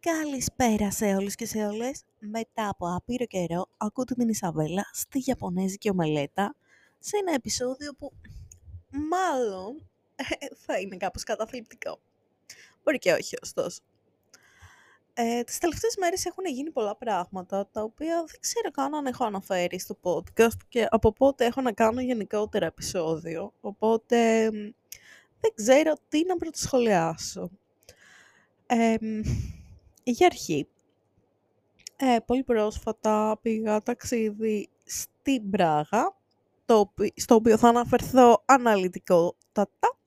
Καλησπέρα σε όλους και σε όλες. Μετά από άπειρο καιρό ακούτε την Ισαβέλα στη Ιαπωνέζικη ομελέτα σε ένα επεισόδιο που μάλλον ε, θα είναι κάπως καταθλιπτικό. Μπορεί και όχι ωστόσο. Ε, τις τελευταίες μέρες έχουν γίνει πολλά πράγματα τα οποία δεν ξέρω καν αν έχω αναφέρει στο podcast και από πότε έχω να κάνω γενικότερα επεισόδιο. Οπότε δεν ξέρω τι να πρωτοσχολιάσω. Ε, για αρχή, ε, πολύ πρόσφατα πήγα ταξίδι στην Πράγα, το, στο οποίο θα αναφερθώ αναλυτικότατα.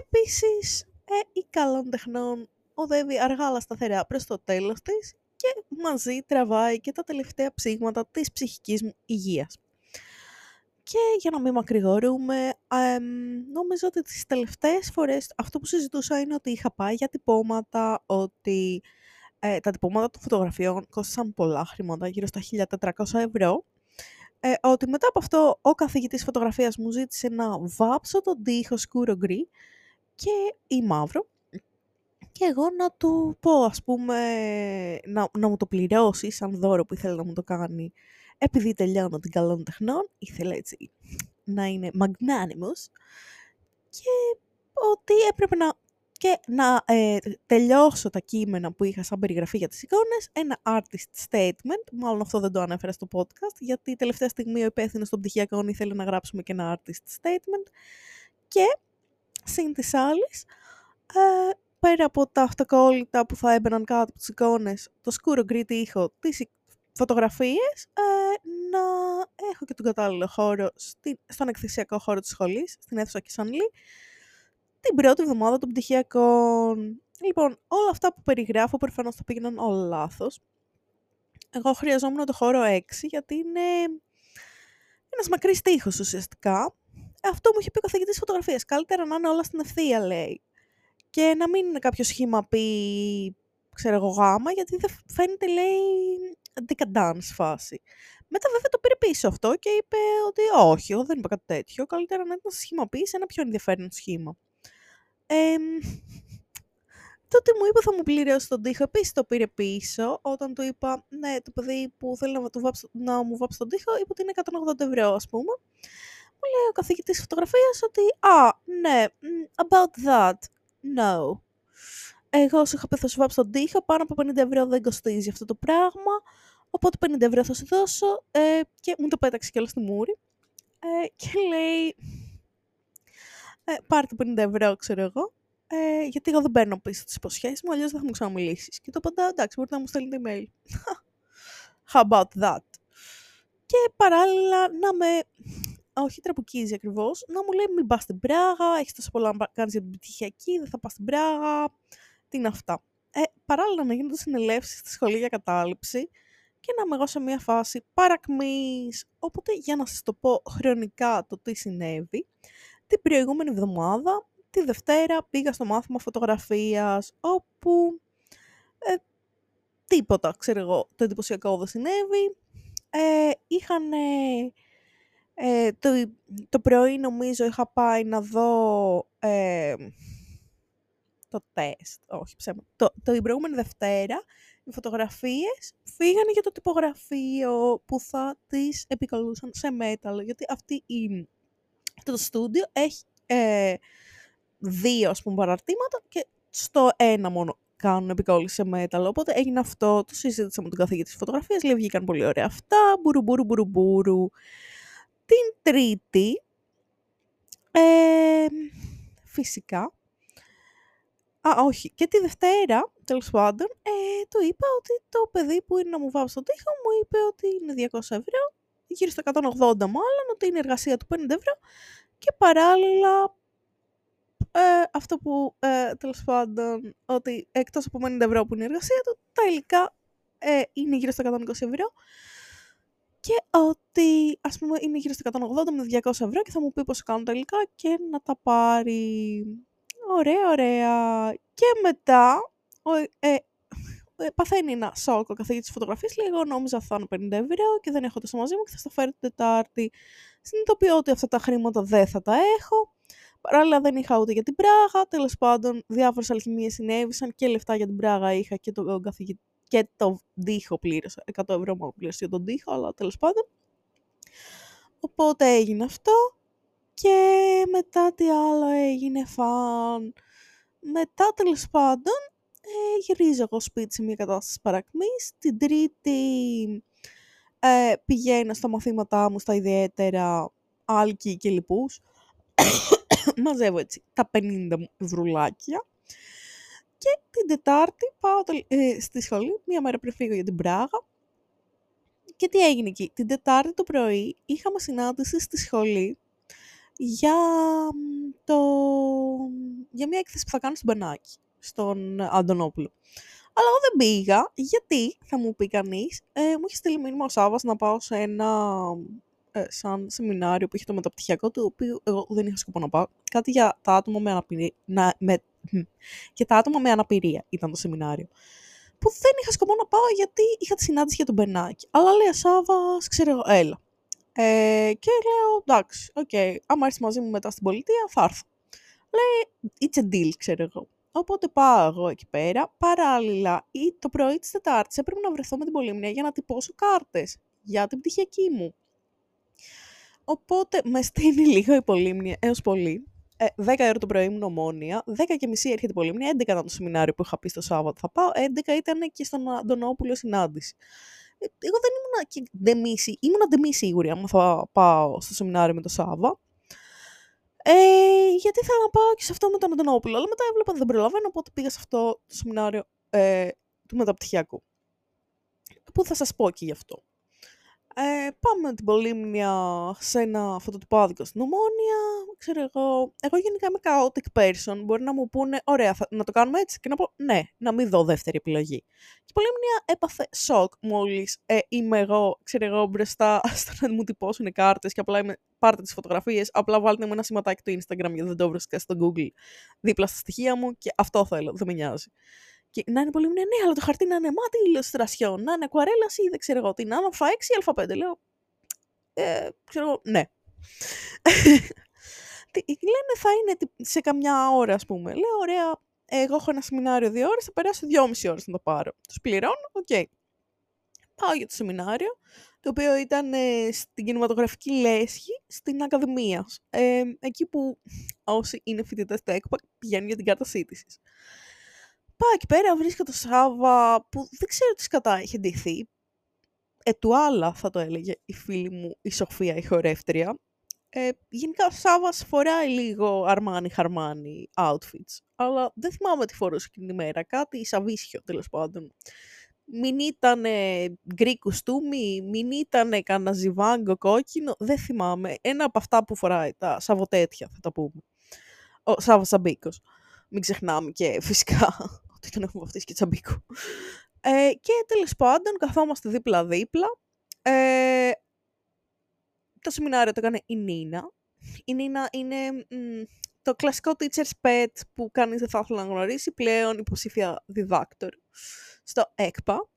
Επίσης, ε, η καλών τεχνών οδεύει αργά αλλά σταθερά προς το τέλος της και μαζί τραβάει και τα τελευταία ψήγματα της ψυχικής μου υγείας. Και για να μην μακρηγορούμε, νομίζω ότι τις τελευταίες φορές αυτό που συζητούσα είναι ότι είχα πάει για τυπώματα, ότι ε, τα τυπώματα των φωτογραφιών κόστησαν πολλά χρήματα, γύρω στα 1.400 ευρώ. Ε, ότι μετά από αυτό ο καθηγητής φωτογραφίας μου ζήτησε να βάψω τον τοίχο σκούρο γκρι και ή μαύρο και εγώ να του πω ας πούμε να, να μου το πληρώσει σαν δώρο που ήθελε να μου το κάνει επειδή τελειώνω την καλών τεχνών, ήθελε έτσι να είναι magnanimous και ότι έπρεπε να και να ε, τελειώσω τα κείμενα που είχα σαν περιγραφή για τις εικόνες, ένα artist statement, μάλλον αυτό δεν το ανέφερα στο podcast, γιατί τελευταία στιγμή ο υπεύθυνος των πτυχιακών ήθελε να γράψουμε και ένα artist statement. Και, συν της άλλης, ε, πέρα από τα αυτοκόλλητα που θα έμπαιναν κάτω από τις εικόνες, το σκούρο γκρίτι ήχο, τις φωτογραφίες, ε, να έχω και τον κατάλληλο χώρο στη, στον εκθεσιακό χώρο της σχολής, στην αίθουσα Κισανλή, την πρώτη εβδομάδα των πτυχιακών. Λοιπόν, όλα αυτά που περιγράφω προφανώς θα πήγαιναν όλα λάθος. Εγώ χρειαζόμουν το χώρο 6 γιατί είναι ένας μακρύς τείχος ουσιαστικά. Αυτό μου είχε πει ο καθηγητής φωτογραφίας. Καλύτερα να είναι όλα στην ευθεία, λέει. Και να μην είναι κάποιο σχήμα πει, ξέρω εγώ, γάμα, γιατί δεν φαίνεται, λέει, decadence φάση. Μετά βέβαια το πήρε πίσω αυτό και είπε ότι όχι, εγώ δεν είπα κάτι τέτοιο. Καλύτερα να ήταν σχηματίσει ένα πιο ενδιαφέρον σχήμα. Ε, τότε μου είπε θα μου πληρώσει τον τοίχο. Επίσης το πήρε πίσω όταν του είπα, ναι, το παιδί που θέλει να, του βάψω, να μου βάψει τον τοίχο, είπε ότι είναι 180 ευρώ, ας πούμε. Μου λέει ο καθηγητής φωτογραφίας ότι, α, ναι, about that, no. Εγώ σου είχα πει θα σου βάψω τον τοίχο, πάνω από 50 ευρώ δεν κοστίζει αυτό το πράγμα, οπότε 50 ευρώ θα σου δώσω ε, και μου το πέταξε κιόλας στη μούρη. Ε, και λέει, ε, πάρε το 50 ευρώ, ξέρω εγώ, ε, γιατί εγώ δεν παίρνω πίσω τις υποσχέσεις μου, αλλιώς δεν θα μου ξαναμιλήσεις. Και το πάντα, εντάξει, μπορείτε να μου στέλνετε email. How about that? Και παράλληλα να με, όχι τραπουκίζει ακριβώς, να μου λέει μην πας στην Πράγα, έχεις τόσο πολλά να κάνεις για την πτυχιακή, δεν θα πας στην Πράγα, τι είναι αυτά. Ε, παράλληλα να γίνονται συνελεύσεις στη σχολή για κατάληψη και να είμαι εγώ σε μια φάση παρακμής. Οπότε για να σας το πω χρονικά το τι συνέβη, την προηγούμενη εβδομάδα, τη Δευτέρα, πήγα στο μάθημα φωτογραφίας, όπου ε, τίποτα, ξέρω εγώ, το εντυπωσιακό δεν συνέβη. Ε, είχαν, ε, το, το πρωί νομίζω είχα πάει να δω ε, το τεστ, όχι ψέμα, το, το, την προηγούμενη Δευτέρα οι φωτογραφίες φύγανε για το τυπογραφείο που θα τις επικαλούσαν σε μέταλλο, γιατί αυτή η το στούντιο έχει ε, δύο ας πούμε παραρτήματα και στο ένα μόνο κάνουν επικόλληση σε μέταλλο. Οπότε έγινε αυτό, το συζήτησα με τον καθηγητή της φωτογραφίας, λέει βγήκαν πολύ ωραία αυτά, μπουρου μπουρου μπουρου μπουρου. Την τρίτη, ε, φυσικά, Α, όχι. Και τη Δευτέρα, τέλος πάντων, ε, του είπα ότι το παιδί που είναι να μου βάψει τον τοίχο μου είπε ότι είναι 200 ευρώ γύρω στα 180 μάλλον, ότι είναι εργασία του 50 ευρώ και παράλληλα ε, αυτό που ε, τέλος πάντων, ότι εκτός από 50 ευρώ που είναι η εργασία του, τα υλικά ε, είναι γύρω στα 120 ευρώ και ότι ας πούμε είναι γύρω στα 180 με 200 ευρώ και θα μου πει πώς κάνουν τα υλικά και να τα πάρει. Ωραία, ωραία. Και μετά, ε, ε, παθαίνει ένα σοκ ο καθηγητής φωτογραφίας. Λέει: Εγώ νόμιζα θα είναι 50 ευρώ και δεν έχω τόσο μαζί μου και θα στα φέρω την Τετάρτη. Συνειδητοποιώ ότι αυτά τα χρήματα δεν θα τα έχω. Παράλληλα δεν είχα ούτε για την Πράγα, τέλος πάντων διάφορες αλχημίες συνέβησαν και λεφτά για την Πράγα είχα και τον καθηγητή και το δίχο πλήρωσα. 100 ευρώ μόνο πλήρωσα για τον δίχο, αλλά τέλος πάντων. Οπότε έγινε αυτό και μετά τι άλλο έγινε φαν. Μετά τέλος πάντων ε, γυρίζω εγώ σπίτι σε μια κατάσταση παρακμής. Την τρίτη ε, πηγαίνω στα μαθήματά μου στα ιδιαίτερα άλκη και λοιπούς. Μαζεύω έτσι τα 50 μου βρουλάκια. Και την Τετάρτη πάω ε, στη σχολή, μία μέρα πριν φύγω για την Πράγα. Και τι έγινε εκεί; Την Τετάρτη το πρωί είχαμε συνάντηση στη σχολή για, το... για μια έκθεση που θα κάνω στην Μπενάκη, στον Αντωνόπουλο. Αλλά εγώ δεν πήγα, γιατί, θα μου πει κανείς, ε, μου είχε στείλει μήνυμα ο Σάββας να πάω σε ένα ε, σαν σεμινάριο που είχε το μεταπτυχιακό, το οποίο εγώ δεν είχα σκοπό να πάω. Κάτι για τα άτομα με αναπηρία, να, με, για τα άτομα με αναπηρία ήταν το σεμινάριο. Που δεν είχα σκοπό να πάω γιατί είχα τη συνάντηση για τον Μπενάκη. Αλλά λέει ο Σάββας, ξέρω εγώ, έλα. Ε, και λέω, εντάξει, OK, okay, άμα έρθεις μαζί μου μετά στην πολιτεία, θα έρθω. Λέει, it's a deal, ξέρω εγώ. Οπότε πάω εγώ εκεί πέρα. Παράλληλα, ή το πρωί της Τετάρτης έπρεπε να βρεθώ με την Πολύμνια για να τυπώσω κάρτες για την πτυχιακή μου. Οπότε με στήνει λίγο η Πολύμνια έως πολύ. Ε, 10 ώρα το πρωί ήμουν ομόνια, 10 και μισή έρχεται η Πολύμνια, 11 ήταν το σεμινάριο που είχα πει στο Σάββατο θα πάω, 11 ήταν και στον Αντωνόπουλο συνάντηση. Ε, εγώ δεν ήμουν και ντεμίση, ήμουν ντεμή σίγουρη άμα θα πάω στο σεμινάριο με το Σάββα. Ε, γιατί θα να πάω και σε αυτό με τον Αντωνόπουλο, αλλά μετά έβλεπα ότι δεν προλαβαίνω, οπότε πήγα σε αυτό το σεμινάριο ε, του μεταπτυχιακού. Που θα σας πω και γι' αυτό. Ε, πάμε με την Πολύμνια σε ένα φωτοτυπάδικο στην Ομόνια, ξέρω εγώ. Εγώ γενικά είμαι chaotic person, μπορεί να μου πούνε, ωραία, θα, να το κάνουμε έτσι και να πω, ναι, να μην δω δεύτερη επιλογή. Και η Πολύμνια έπαθε σοκ μόλις ε, είμαι εγώ, ξέρω εγώ, μπροστά στο να μου τυπώσουν κάρτες και απλά είμαι, πάρτε τις φωτογραφίες, απλά βάλτε μου ένα σηματάκι του Instagram γιατί δεν το βρίσκα στο Google δίπλα στα στοιχεία μου και αυτό θέλω, δεν με νοιάζει. Και να είναι πολύ ναι, ναι, αλλά το χαρτί να είναι μάτι ηλιοστρασιόν, να είναι ακουαρέλα ή δεν ξέρω εγώ τι, να είναι α6 ή α5. Λέω, ε, ξέρω εγώ, ναι. Λένε θα είναι σε καμιά ώρα, ας πούμε. Λέω, ωραία, εγώ έχω ένα σεμινάριο δύο ώρες, θα περάσω δυόμιση ώρες να το πάρω. Τους πληρώνω, OK. Okay. Πάω για το σεμινάριο, το οποίο ήταν ε, στην κινηματογραφική λέσχη στην Ακαδημίας. Ε, εκεί που όσοι είναι φοιτητές στο ΕΚΠΑ πηγαίνουν για την κάρτα σίτισης. Πάω εκεί πέρα, βρίσκω το Σάββα που δεν ξέρω τι σκατά έχει ντυθεί. Ε, του άλλα θα το έλεγε η φίλη μου η Σοφία η χορεύτρια. Ε, γενικά ο Σάββας φοράει λίγο αρμάνι χαρμάνι outfits. Αλλά δεν θυμάμαι τι φορούσε εκείνη την ημέρα. Κάτι σαβίσιο τέλος πάντων. Μην ήταν γκρι κουστούμι, μην ήταν κανένα ζιβάγκο κόκκινο, δεν θυμάμαι. Ένα από αυτά που φοράει, τα σαβοτέτια θα τα πούμε. Ο Σάββας Σαμπίκος. Μην ξεχνάμε και φυσικά ότι τον έχουμε βαφτίσει και τσαμπίκου. Ε, και τέλος πάντων καθόμαστε δίπλα-δίπλα. Ε, το σεμινάριο το έκανε η Νίνα. Η Νίνα είναι το κλασικό teacher's pet που κανείς δεν θα ήθελε να γνωρίσει, πλέον υποψήφια διδάκτορ στο ΕΚΠΑ,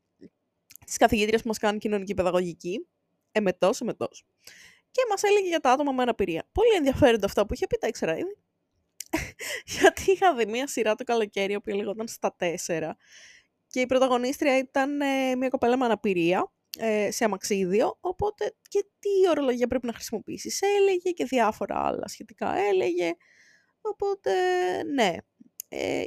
της καθηγήτριας που μας κάνει κοινωνική παιδαγωγική, εμετός, εμετός. Και μας έλεγε για τα άτομα με αναπηρία. Πολύ ενδιαφέροντα αυτά που είχε πει, τα ήξερα ήδη. γιατί είχα δει μία σειρά το καλοκαίρι, που λέγονταν στα τέσσερα. Και η πρωταγωνίστρια ήταν ε, μια κοπέλα με αναπηρία, ε, σε αμαξίδιο, οπότε και τι ορολογία πρέπει να χρησιμοποιήσεις έλεγε και διάφορα άλλα σχετικά έλεγε. Οπότε, ναι. Ε,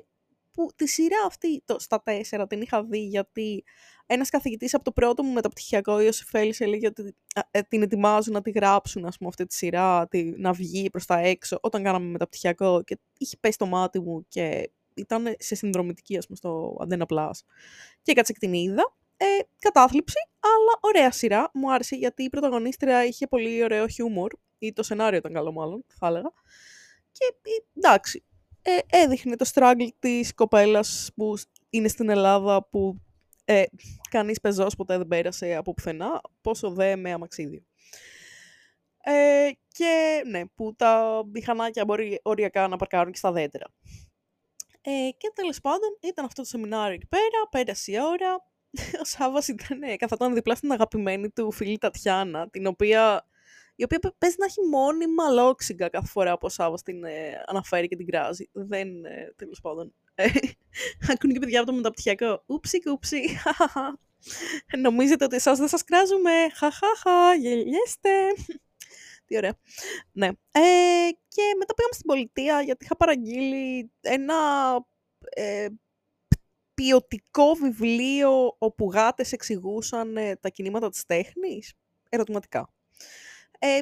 που τη σειρά αυτή το, στα τέσσερα την είχα δει γιατί ένας καθηγητής από το πρώτο μου μεταπτυχιακό, ο Ιωσήφ έλεγε ότι ε, την ετοιμάζουν να τη γράψουν, ας πούμε, αυτή τη σειρά, τη, να βγει προς τα έξω, όταν κάναμε μεταπτυχιακό και είχε πέσει το μάτι μου και ήταν σε συνδρομητική, ας πούμε, στο Αντένα Plus. Και έκατσε και την είδα. Ε, κατάθλιψη, αλλά ωραία σειρά. Μου άρεσε γιατί η πρωταγωνίστρια είχε πολύ ωραίο χιούμορ, ή το σενάριο ήταν καλό μάλλον, θα έλεγα. Και ε, εντάξει, ε, έδειχνε το struggle της κοπέλας που είναι στην Ελλάδα, που ε, κανείς πεζός ποτέ δεν πέρασε από πουθενά, πόσο δε με αμαξίδιο. Ε, και ναι, που τα μηχανάκια μπορεί οριακά να παρκάρουν και στα δέντρα. Ε, και τέλος πάντων ήταν αυτό το σεμινάριο εκεί πέρα, πέρασε η ώρα. Ο Σάββας ήταν, ε, καθόταν διπλά στην αγαπημένη του φίλη Τατιάνα, την οποία η οποία παίζει να έχει μόνιμα λόξιγκα κάθε φορά που ο Σάββας την ε, αναφέρει και την κράζει. Δεν, ε, τέλος πάντων. Ε, ακούνε και παιδιά από το μεταπτυχιακό. Ούψι, κούψι, Νομίζετε ότι εσάς δεν σας κράζουμε. Χαχαχα, γελιέστε. Τι ωραία. Ναι. Ε, και μετά πήγαμε στην πολιτεία γιατί είχα παραγγείλει ένα ε, ποιοτικό βιβλίο όπου γάτες εξηγούσαν ε, τα κινήματα της τέχνης. Ερωτηματικά. Ε,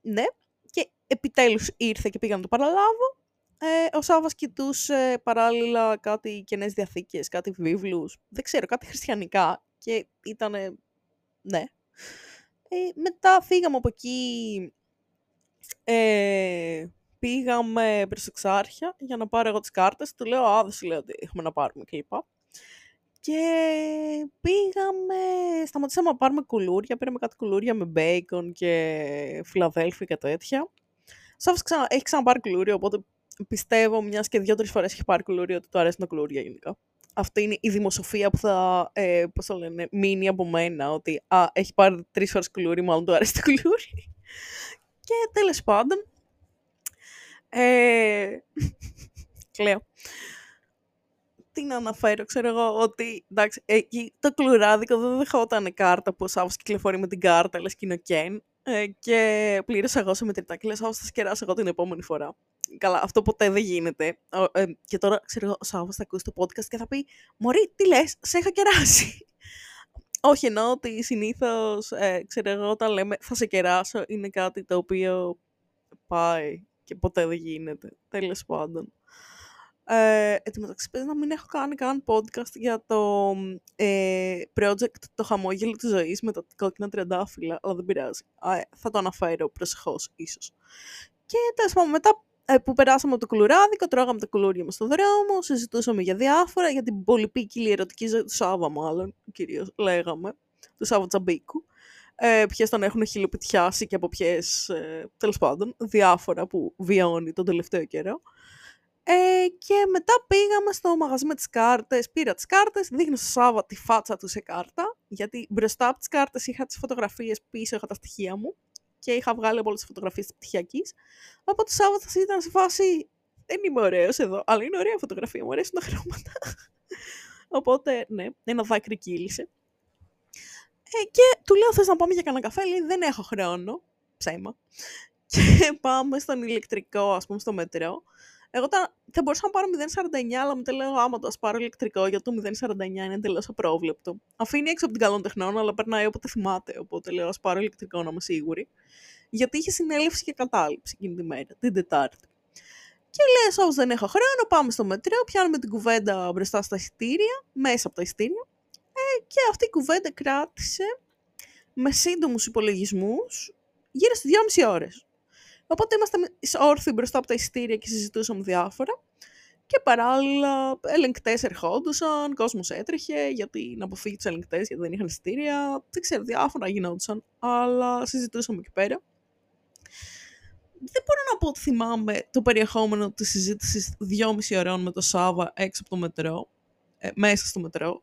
ναι. Και επιτέλους ήρθε και πήγα να το παραλάβω. Ε, ο Σάββας κοιτούσε παράλληλα κάτι κενές διαθήκες, κάτι βίβλους, δεν ξέρω, κάτι χριστιανικά και ήταν, ναι. Ε, μετά φύγαμε από εκεί, ε, πήγαμε προς εξάρχεια για να πάρω εγώ τις κάρτες. Του λέω, α, δεν σου λέω ότι έχουμε να πάρουμε κλπ. Και πήγαμε, σταματήσαμε να πάρουμε κουλούρια, πήραμε κάτι κουλούρια με μπέικον και φιλαδέλφια και τέτοια. Σάββας ξανα, έχει ξαναπάρει κουλούρια, οπότε πιστεύω μιας και δύο-τρει φορές έχει πάρει κουλούρια ότι του αρέσουν τα κουλούρια γενικά αυτή είναι η δημοσοφία που θα ε, πώς το λένε, μείνει από μένα, ότι α, έχει πάρει τρεις φορές κουλούρι, μάλλον του αρέσει το κουλούρι. Και τέλος πάντων, ε, κλαίω. Τι να αναφέρω, ξέρω εγώ ότι εντάξει, εκεί το κουλουράδικο δεν δεχόταν κάρτα που ο Σάββος κυκλοφορεί με την κάρτα, λες κοινοκέν. Ε, και πλήρωσα εγώ σε μετρητά και λες, θα σκεράσω εγώ την επόμενη φορά. Καλά, αυτό ποτέ δεν γίνεται. Ε, και τώρα, ξέρω εγώ, ο Σάββας θα ακούσει το podcast και θα πει «Μωρή, τι λες, σε είχα κεράσει». Όχι, εννοώ ότι συνήθως, ε, ξέρω εγώ, όταν λέμε «θα σε κεράσω» είναι κάτι το οποίο πάει και ποτέ δεν γίνεται. Τέλος πάντων. Ε, εν τω μεταξύ, παίζει να μην έχω κάνει καν podcast για το ε, project το χαμόγελο της ζωής με τα κόκκινα τριαντάφυλλα, αλλά δεν πειράζει. Ε, θα το αναφέρω προσεχώς, ίσως. Και τέλος πάντων, μετά ε, που περάσαμε από το κουλουράδικο, τρώγαμε τα κουλούρια μας στον δρόμο, συζητούσαμε για διάφορα, για την πολυπίκυλη ερωτική ζωή του Σάβα μάλλον, κυρίως λέγαμε, του Σάβα Τσαμπίκου. Ε, ποιες τον έχουν χιλοπιτιάσει και από ποιες, ε, τέλος πάντων, διάφορα που βιώνει τον τελευταίο καιρό. Ε, και μετά πήγαμε στο μαγαζί με τις κάρτες, πήρα τις κάρτες, δείχνω στο Σάβα τη φάτσα του σε κάρτα, γιατί μπροστά από τις κάρτες είχα τις φωτογραφίες, πίσω είχα τα στοιχεία μου και είχα βγάλει από όλες τις φωτογραφίες της πτυχιακής. Από το Σάββατο ήταν σε φάση. Δεν είμαι ωραίος εδώ, αλλά είναι ωραία φωτογραφία. Μου αρέσουν τα χρώματα. Οπότε, ναι, ένα δάκρυ κύλησε. Ε, και του λέω: Θες να πάμε για κανένα καφέ; Λέει: Δεν έχω χρόνο. Ψέμα. Και πάμε στον ηλεκτρικό, ας πούμε, στο μετρό. Εγώ τα, θα μπορούσα να πάρω 0,49, αλλά μετά λέω άμα το ας πάρω ηλεκτρικό, γιατί το 0,49 είναι εντελώς απρόβλεπτο. Αφήνει έξω από την καλών τεχνών, αλλά περνάει όποτε θυμάται. Οπότε λέω ας πάρω ηλεκτρικό να είμαι σίγουρη. Γιατί είχε συνέλευση και κατάληψη εκείνη τη μέρα, την Τετάρτη. Και λες, όσο δεν έχω χρόνο, πάμε στο μετρό, πιάνουμε την κουβέντα μπροστά στα εισιτήρια, μέσα από τα εισιτήρια. Ε, και αυτή η κουβέντα κράτησε με σύντομους υπολογισμούς γύρω στις 2,5 ώρες. Οπότε είμαστε όρθιοι μπροστά από τα εισιτήρια και συζητούσαμε διάφορα. Και παράλληλα, ελεγκτέ ερχόντουσαν, κόσμος έτρεχε γιατί να αποφύγει τους ελεγκτέ γιατί δεν είχαν εισιτήρια. Δεν ξέρω, διάφορα γινόντουσαν, αλλά συζητούσαμε εκεί πέρα. Δεν μπορώ να πω ότι θυμάμαι το περιεχόμενο της συζήτησης δυόμιση ώρων με το Σάβα έξω από το μετρό, ε, μέσα στο μετρό,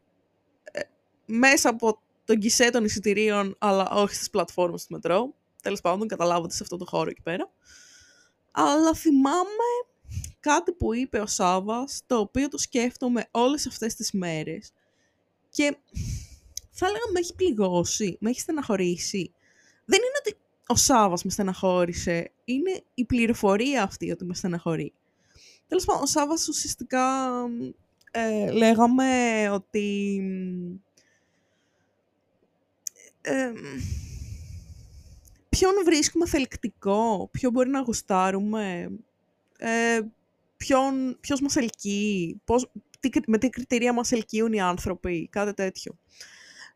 ε, μέσα από τον κισέ των εισιτηρίων, αλλά όχι στις πλατφόρμες του μετρό τέλος πάντων καταλάβατε σε αυτό το χώρο εκεί πέρα. Αλλά θυμάμαι κάτι που είπε ο Σάβας, το οποίο το σκέφτομαι όλες αυτές τις μέρες και θα έλεγα με έχει πληγώσει, με έχει στεναχωρήσει. Δεν είναι ότι ο Σάβας με στεναχώρησε, είναι η πληροφορία αυτή ότι με στεναχωρεί. Τέλος πάντων, ο Σάβας ουσιαστικά ε, λέγαμε ότι... Ε, ποιον βρίσκουμε θελκτικό, ποιο μπορεί να γουστάρουμε, ε, ποιον, ποιος μας ελκύει, πώς, τι, με τι κριτήρια μας ελκύουν οι άνθρωποι, κάτι τέτοιο.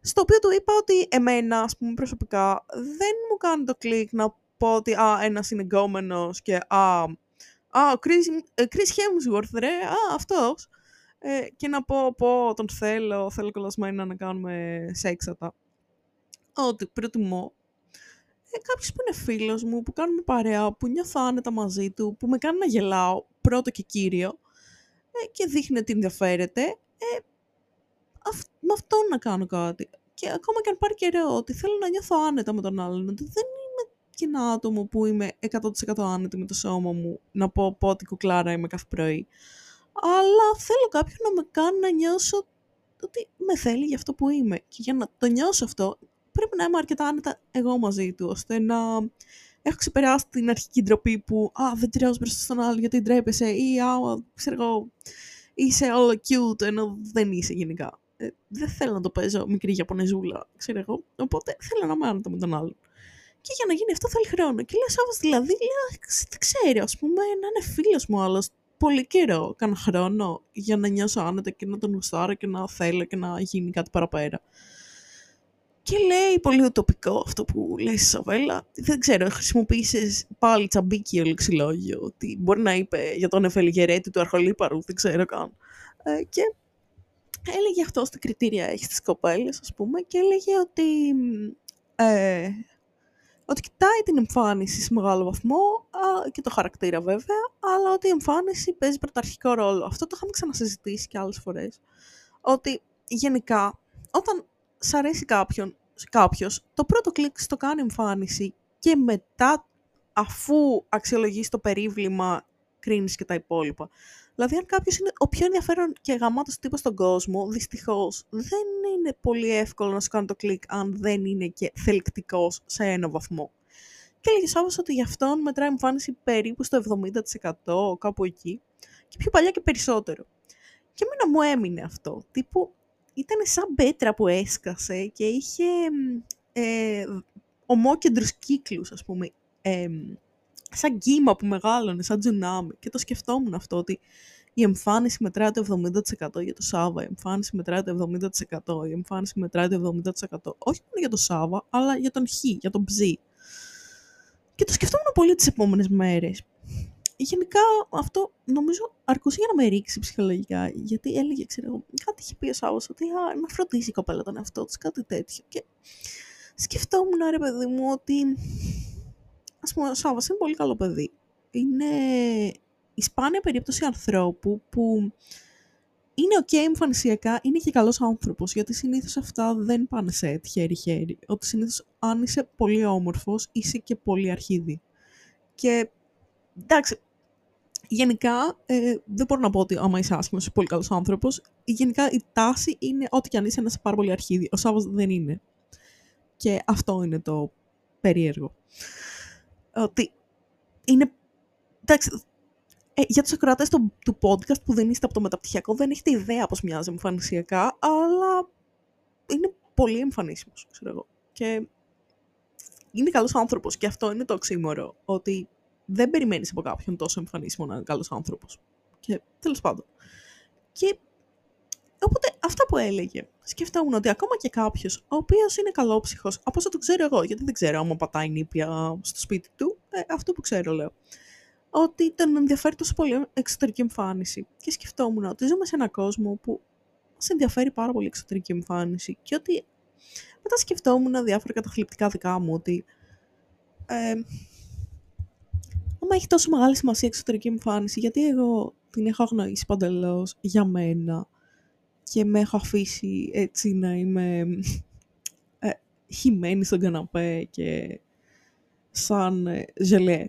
Στο οποίο του είπα ότι εμένα, ας πούμε, προσωπικά, δεν μου κάνει το κλικ να πω ότι α, ένας είναι γκόμενος και α, α, ο Chris, ε, Chris Hemsworth, ρε, α, αυτός. Ε, και να πω, πω, τον θέλω, θέλω κολλασμένα να κάνουμε σεξατα. Ότι προτιμώ ε, κάποιος που είναι φίλος μου, που κάνουμε παρέα, που νιώθω άνετα μαζί του, που με κάνει να γελάω, πρώτο και κύριο, ε, και δείχνει ότι ενδιαφέρεται, ε, με αυτόν να κάνω κάτι. Και ακόμα και αν πάρει καιρό, ότι θέλω να νιώθω άνετα με τον άλλον, ότι δεν είμαι και ένα άτομο που είμαι 100% άνετη με το σώμα μου να πω πότε κουκλάρα είμαι κάθε πρωί. Αλλά θέλω κάποιον να με κάνει να νιώσω ότι με θέλει για αυτό που είμαι. Και για να το νιώσω αυτό, πρέπει να είμαι αρκετά άνετα εγώ μαζί του, ώστε να έχω ξεπεράσει την αρχική ντροπή που «Α, δεν τριάζω μπροστά στον άλλο γιατί ντρέπεσαι» ή «Α, ξέρω εγώ, είσαι όλο cute» ενώ δεν είσαι γενικά. Ε, δεν θέλω να το παίζω μικρή Ιαπωνεζούλα, ξέρω εγώ, οπότε θέλω να είμαι άνετα με τον άλλον. Και για να γίνει αυτό θέλει χρόνο. Και λέω Σάββας δηλαδή, λέω, δεν ξέρει, ας πούμε, να είναι φίλος μου άλλος πολύ καιρό, κάνα χρόνο, για να νιώσω άνετα και να τον γουστάρω και να θέλω και να γίνει κάτι παραπέρα. Και λέει πολύ ουτοπικό αυτό που λέει η Σαβέλα. Δεν ξέρω, χρησιμοποίησες πάλι τσαμπίκι λεξιλόγιο. Ότι μπορεί να είπε για τον Εφελιγερέτη του Αρχολίπαρου, δεν ξέρω καν. Ε, και έλεγε αυτό στα κριτήρια έχει τις κοπέλες, ας πούμε, και έλεγε ότι ε, ότι κοιτάει την εμφάνιση σε μεγάλο βαθμό α, και το χαρακτήρα βέβαια, αλλά ότι η εμφάνιση παίζει πρωταρχικό ρόλο. Αυτό το είχαμε ξανασυζητήσει και άλλες φορές. Ότι γενικά, όταν σ' αρέσει κάποιον, κάποιος, το πρώτο κλικ στο κάνει εμφάνιση και μετά, αφού αξιολογείς το περίβλημα, κρίνεις και τα υπόλοιπα. Δηλαδή, αν κάποιος είναι ο πιο ενδιαφέρον και γαμάτος τύπος στον κόσμο, δυστυχώς δεν είναι πολύ εύκολο να σου κάνει το κλικ αν δεν είναι και θελκτικός σε ένα βαθμό. Και έλεγες Σάββα ότι γι' αυτόν μετράει εμφάνιση περίπου στο 70% κάπου εκεί και πιο παλιά και περισσότερο. Και εμένα μου έμεινε αυτό. Τύπου ήταν σαν πέτρα που έσκασε και είχε ε, ομόκεντρους κύκλους, ας πούμε. Ε, σαν κύμα που μεγάλωνε, σαν τζουνάμι. Και το σκεφτόμουν αυτό, ότι η εμφάνιση μετράει το 70% για το Σάβα, η εμφάνιση μετράει το 70%, η εμφάνιση μετράει το 70%. Όχι μόνο για το Σάβα, αλλά για τον Χ, για τον Ψ. Και το σκεφτόμουν πολύ τις επόμενες μέρες. Γενικά αυτό νομίζω αρκούσε για να με ρίξει ψυχολογικά, γιατί έλεγε, ξέρω εγώ, κάτι είχε πει ο Σάββας, ότι α, με φροντίζει η κοπέλα τον εαυτό της, κάτι τέτοιο. Και σκεφτόμουν, ρε παιδί μου, ότι ας πούμε, ο Σάββας είναι πολύ καλό παιδί. Είναι η σπάνια περίπτωση ανθρώπου που είναι OK okay, εμφανισιακά, είναι και καλός άνθρωπος, γιατί συνήθως αυτά δεν πάνε σε χέρι-χέρι. Ότι συνήθως αν είσαι πολύ όμορφος, είσαι και πολύ αρχίδι. Και εντάξει, γενικά ε, δεν μπορώ να πω ότι άμα είσαι άσχημος, είσαι πολύ καλός άνθρωπος. Γενικά η τάση είναι ότι κι αν είσαι ένας πάρα πολύ αρχίδι. Ο Σάββας δεν είναι. Και αυτό είναι το περίεργο ότι είναι... Εντάξει, ε, για τους ακροατές του, του podcast που δεν είστε από το μεταπτυχιακό δεν έχετε ιδέα πώς μοιάζει εμφανισιακά, αλλά είναι πολύ εμφανίσιμος, ξέρω εγώ. Και είναι καλός άνθρωπος και αυτό είναι το οξύμορο, ότι δεν περιμένεις από κάποιον τόσο εμφανίσιμο να είναι καλός άνθρωπος. Και τέλος πάντων. Και Οπότε αυτά που έλεγε. Σκεφτόμουν ότι ακόμα και κάποιος ο οποίος είναι καλόψυχος, από όσο το ξέρω εγώ, γιατί δεν ξέρω άμα πατάει νύπια στο σπίτι του, ε, αυτό που ξέρω λέω. Ότι τον ενδιαφέρει τόσο πολύ εξωτερική εμφάνιση. Και σκεφτόμουν ότι ζούμε σε έναν κόσμο που σε ενδιαφέρει πάρα πολύ εξωτερική εμφάνιση. Και ότι μετά σκεφτόμουν διάφορα καταθλιπτικά δικά μου ότι. Ε, άμα έχει τόσο μεγάλη σημασία εξωτερική εμφάνιση, γιατί εγώ την έχω αγνοήσει παντελώς για μένα και με έχω αφήσει έτσι να είμαι ε, χυμένη στον καναπέ και σαν ε, ζελέ.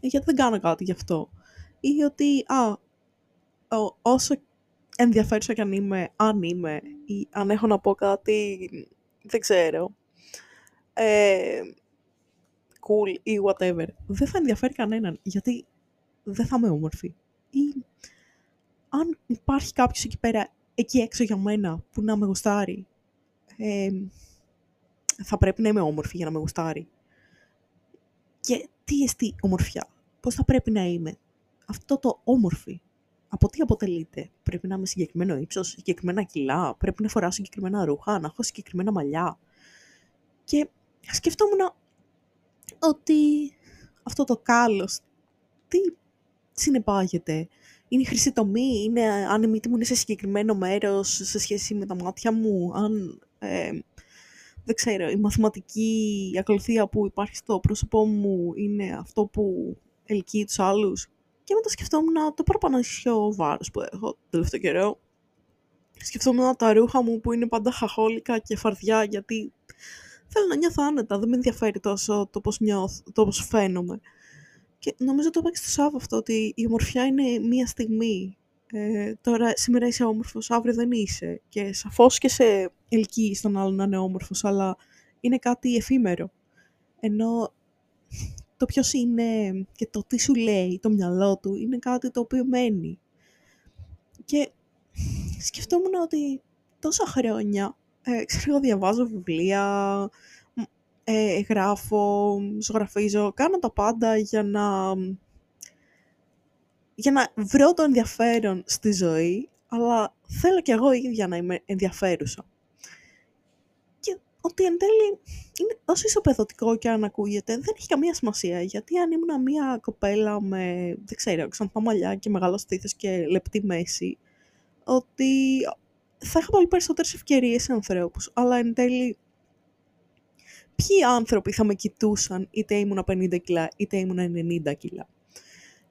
Γιατί δεν κάνω κάτι γι' αυτό. Ή ότι, α, όσο ενδιαφέρουσα κι αν είμαι, αν είμαι, ή αν έχω να πω κάτι, δεν ξέρω, ε, cool ή whatever, δεν θα ενδιαφέρει κανέναν, γιατί δεν θα είμαι όμορφη. Ή αν υπάρχει κάποιος εκεί πέρα, εκεί έξω για μένα, που να με γουστάρει, ε, θα πρέπει να είμαι όμορφη για να με γουστάρει. Και τι εστί ομορφιά, πώς θα πρέπει να είμαι. Αυτό το όμορφη, από τι αποτελείται. Πρέπει να είμαι συγκεκριμένο ύψος, συγκεκριμένα κιλά, πρέπει να φοράω συγκεκριμένα ρούχα, να έχω συγκεκριμένα μαλλιά. Και σκεφτόμουν ότι αυτό το κάλος, τι συνεπάγεται; Είναι η χρυσή τομή, είναι αν η μύτη μου είναι σε συγκεκριμένο μέρος σε σχέση με τα μάτια μου, αν, ε, δεν ξέρω, η μαθηματική ακολουθία που υπάρχει στο πρόσωπό μου είναι αυτό που ελκύει τους άλλους; Και μετά σκεφτόμουν το παραπανασιό βάρος που έχω το τελευταίο καιρό. Σκεφτόμουν τα ρούχα μου που είναι πάντα χαχόλικα και φαρδιά γιατί θέλω να νιώθω άνετα, δεν με ενδιαφέρει τόσο το πώς νιώθω, το πώς φαίνομαι. Και νομίζω το είπα και στο Σάββα αυτό, ότι η ομορφιά είναι μία στιγμή. Ε, τώρα, σήμερα είσαι όμορφος, αύριο δεν είσαι. Και σαφώς και σε ελκύει στον άλλο να είναι όμορφος, αλλά είναι κάτι εφήμερο. Ενώ το ποιος είναι και το τι σου λέει το μυαλό του είναι κάτι το οποίο μένει. Και σκεφτόμουν ότι τόσα χρόνια, ε, ξέρω, διαβάζω βιβλία, ε, γράφω, ζωγραφίζω, κάνω τα πάντα για να, για να βρω το ενδιαφέρον στη ζωή, αλλά θέλω κι εγώ ίδια να είμαι ενδιαφέρουσα. Και ότι εν τέλει, είναι, όσο ισοπεδωτικό και αν ακούγεται, δεν έχει καμία σημασία, γιατί αν ήμουν μια κοπέλα με, δεν ξέρω, ξανθά μαλλιά και μεγάλο στήθος και λεπτή μέση, ότι θα είχα πολύ περισσότερες ευκαιρίες σε ανθρώπους, αλλά εν τέλει ποιοι άνθρωποι θα με κοιτούσαν είτε ήμουν 50 κιλά είτε ήμουν 90 κιλά;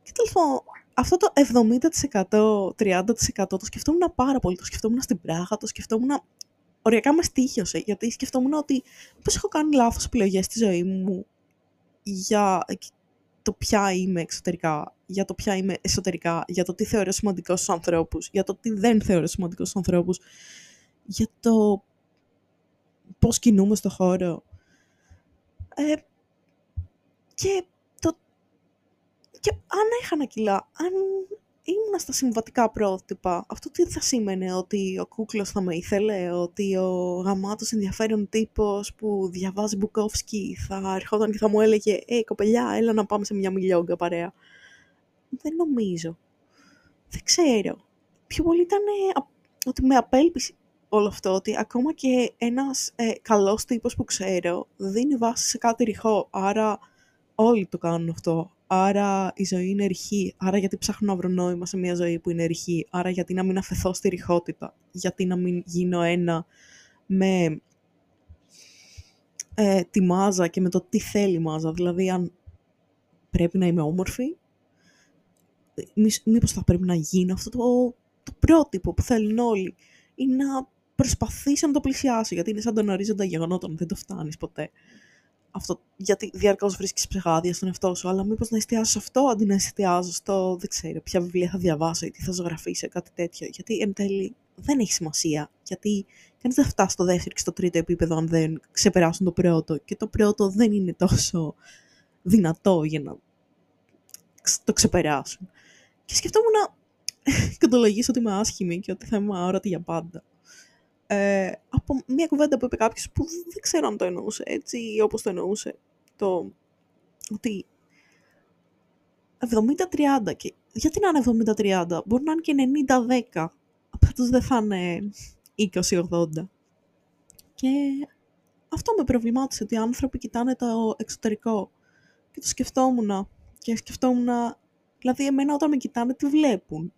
Και τέλος πάντων, αυτό το 70%, 30% το σκεφτόμουν πάρα πολύ. Το σκεφτόμουν στην πράγα, το σκεφτόμουν οριακά με στήχιωσε, γιατί σκεφτόμουν ότι πώς έχω κάνει λάθος επιλογές στη ζωή μου για το ποια είμαι εξωτερικά, για το ποια είμαι εσωτερικά, για το τι θεωρώ σημαντικό στους ανθρώπους, για το τι δεν θεωρώ σημαντικό στους ανθρώπους, για το πώς κινούμε στο χώρο, ε, και, το, και αν έχανα κιλά, αν ήμουν στα συμβατικά πρότυπα, αυτό τι θα σήμαινε ότι ο κούκλος θα με ήθελε, ότι ο γαμάτος ενδιαφέρον τύπος που διαβάζει Μπουκόφσκι θα ερχόταν και θα μου έλεγε «Ε, κοπελιά, έλα να πάμε σε μια μιλιόγκα παρέα». Δεν νομίζω. Δεν ξέρω. Πιο πολύ ήταν ότι με απέλπισε όλο αυτό ότι ακόμα και ένας ε, καλός τύπος που ξέρω δίνει βάση σε κάτι ρηχό, άρα όλοι το κάνουν αυτό. Άρα η ζωή είναι ρηχή, άρα γιατί ψάχνω να βρω νόημα σε μια ζωή που είναι ρηχή, άρα γιατί να μην αφαιθώ στη ρηχότητα, γιατί να μην γίνω ένα με ε, τη μάζα και με το τι θέλει η μάζα. Δηλαδή αν πρέπει να είμαι όμορφη, μήπως θα πρέπει να γίνω αυτό το, το πρότυπο που θέλουν όλοι ή να προσπαθήσει να το πλησιάσει, γιατί είναι σαν τον ορίζοντα γεγονότων, δεν το φτάνεις ποτέ. Αυτό, γιατί διαρκώς βρίσκεις ψεγάδια στον εαυτό σου, αλλά μήπως να εστιάσω σε αυτό αντί να εστιάζω στο δεν ξέρω ποια βιβλία θα διαβάσω ή τι θα ζωγραφίσω ή κάτι τέτοιο. Γιατί εν τέλει δεν έχει σημασία. Γιατί κανείς δεν φτάσει στο δεύτερο και στο τρίτο επίπεδο αν δεν ξεπεράσουν το πρώτο. Και το πρώτο δεν είναι τόσο δυνατό για να το ξεπεράσουν. Και σκεφτόμουν να κατολογήσω ότι είμαι άσχημη και ότι θα είμαι αόρατη για πάντα ε, από μια κουβέντα που είπε κάποιος που δεν ξέρω αν το εννοούσε έτσι ή όπως το εννοούσε. Το ότι 70-30 και γιατί να είναι 70-30, μπορεί να είναι και 90-10, πάντως δεν θα είναι 20-80. Και αυτό με προβλημάτισε, ότι οι άνθρωποι κοιτάνε το εξωτερικό. Και το σκεφτόμουν. Και σκεφτόμουν, δηλαδή εμένα όταν με κοιτάνε τι βλέπουν.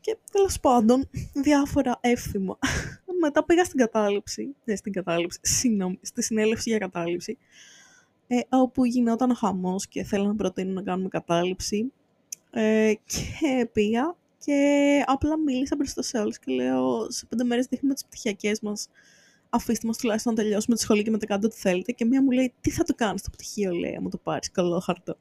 Και τέλος πάντων, διάφορα εύθυμα μετά πήγα στην κατάληψη, ναι, στην κατάληψη, συγγνώμη, στη συνέλευση για κατάληψη, ε, όπου γινόταν ο χαμός και θέλω να προτείνω να κάνουμε κατάληψη. Ε, και πήγα και απλά μίλησα μπροστά σε όλους και λέω σε πέντε μέρες δείχνουμε τις πτυχιακές μας αφήστε μας τουλάχιστον να τελειώσουμε τη σχολή και μετά κάντε ό,τι θέλετε. Και μία μου λέει, τι θα το κάνεις στο πτυχίο, λέει, άμα το πάρεις, καλό χαρτό.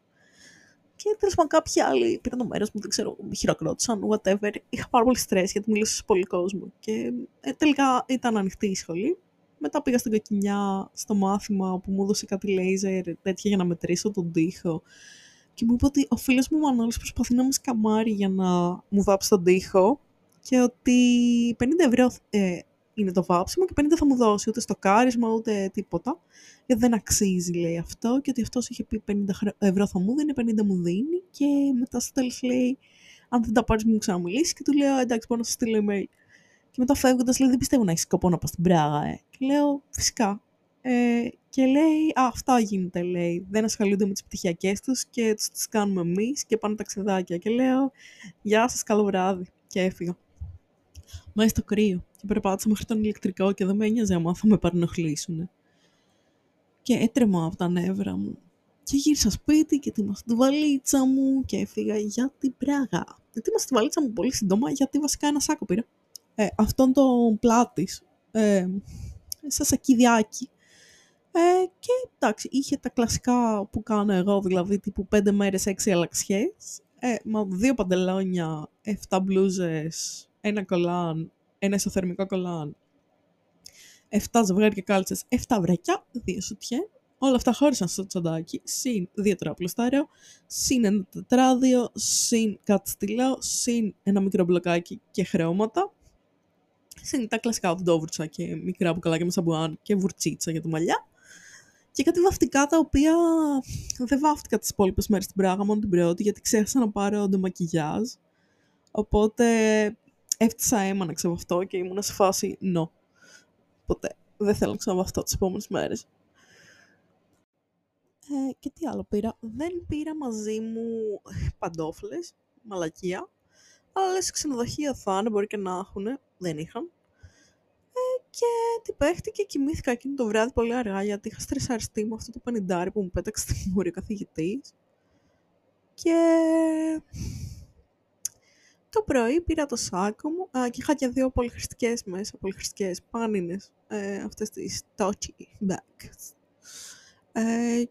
Και τέλος πάντων κάποιοι άλλοι πήραν το μέρος μου, δεν ξέρω, χειροκρότησαν, whatever. Είχα πάρα πολύ στρε γιατί μιλούσα σε πολύ κόσμο. Και ε, τελικά ήταν ανοιχτή η σχολή. Μετά πήγα στην Κοκκινιά στο μάθημα που μου έδωσε κάτι λέιζερ τέτοια για να μετρήσω τον τοίχο. Και μου είπε ότι ο φίλος μου Μανώλης προσπαθεί να με σκαμάρει για να μου βάψει τον τοίχο και ότι 50 ευρώ ε, είναι το βάψιμο και 50 θα μου δώσει ούτε στο κάρισμα ούτε τίποτα. Γιατί δεν αξίζει λέει αυτό και ότι αυτός είχε πει 50 ευρώ θα μου δίνει, 50 μου δίνει και μετά στο τέλος λέει αν δεν τα πάρεις μου ξαναμιλήσεις και του λέω εντάξει μπορώ να σου στείλω email. Και μετά φεύγοντας λέει δεν πιστεύω να έχεις σκοπό να πας στην Πράγα ε. Και λέω φυσικά. Ε, και λέει, α, αυτά γίνεται, λέει. Δεν ασχολούνται με τις πτυχιακές τους και τους τις κάνουμε εμείς και πάνε ταξιδάκια. Και λέω, γεια σας, καλό βράδυ. Και έφυγα. Μέσα στο κρύο και περπάτησα μέχρι τον ηλεκτρικό και δεν με ένοιαζε άμα θα με παρενοχλήσουν. Και έτρεμα από τα νεύρα μου. Και γύρισα σπίτι και ετοίμασα τη βαλίτσα μου και έφυγα για την Πράγα. Ετοίμασα τη βαλίτσα μου πολύ σύντομα γιατί βασικά ένα σάκο πήρα. Ε, αυτόν τον πλάτη, ε, σαν σακιδιάκι. Ε, και εντάξει, είχε τα κλασικά που κάνω εγώ, δηλαδή τύπου 5 μέρες 6 αλλαξιές, ε, με δύο παντελόνια, 7 μπλούζες, ένα κολάν, ένα ισοθερμικό κολάν, 7 ζευγάρια κάλτσες, 7 βρακιά, δύο σουτιέ, όλα αυτά χώρισαν στο τσαντάκι, συν δύο τραπλουστάριο, συν ένα τετράδιο, συν κάτι στυλό, συν ένα μικρό μπλοκάκι και χρεώματα, συν τα κλασικά οντόβουρτσα και μικρά μπουκαλάκια με σαμπουάν και βουρτσίτσα για τα μαλλιά. Και κάτι βαφτικά τα οποία δεν βάφτηκα τις υπόλοιπες μέρες στην πράγμα, μόνο την πρώτη, γιατί ξέχασα να πάρω ντομακιγιάζ. Οπότε έφτιασα αίμα να ξεβαφτώ και ήμουν σε φάση no. Ποτέ. Δεν θέλω να ξαναβαφτώ τις επόμενες μέρες. Ε, και τι άλλο πήρα. Δεν πήρα μαζί μου παντόφλες, μαλακία. Αλλά λες ξενοδοχεία θα είναι, μπορεί και να έχουν. Δεν είχαν. Ε, και τι παίχτηκε, κοιμήθηκα εκείνο το βράδυ πολύ αργά γιατί είχα στρεσαριστεί με αυτό το πανιντάρι που μου πέταξε στη μούρη ο καθηγητής. Και το πρωί πήρα το σάκο μου α, και είχα και δύο πολυχρηστικές μέσα, πολυχρηστικές πάνινες, ε, αυτές τις touchy bags. Ε,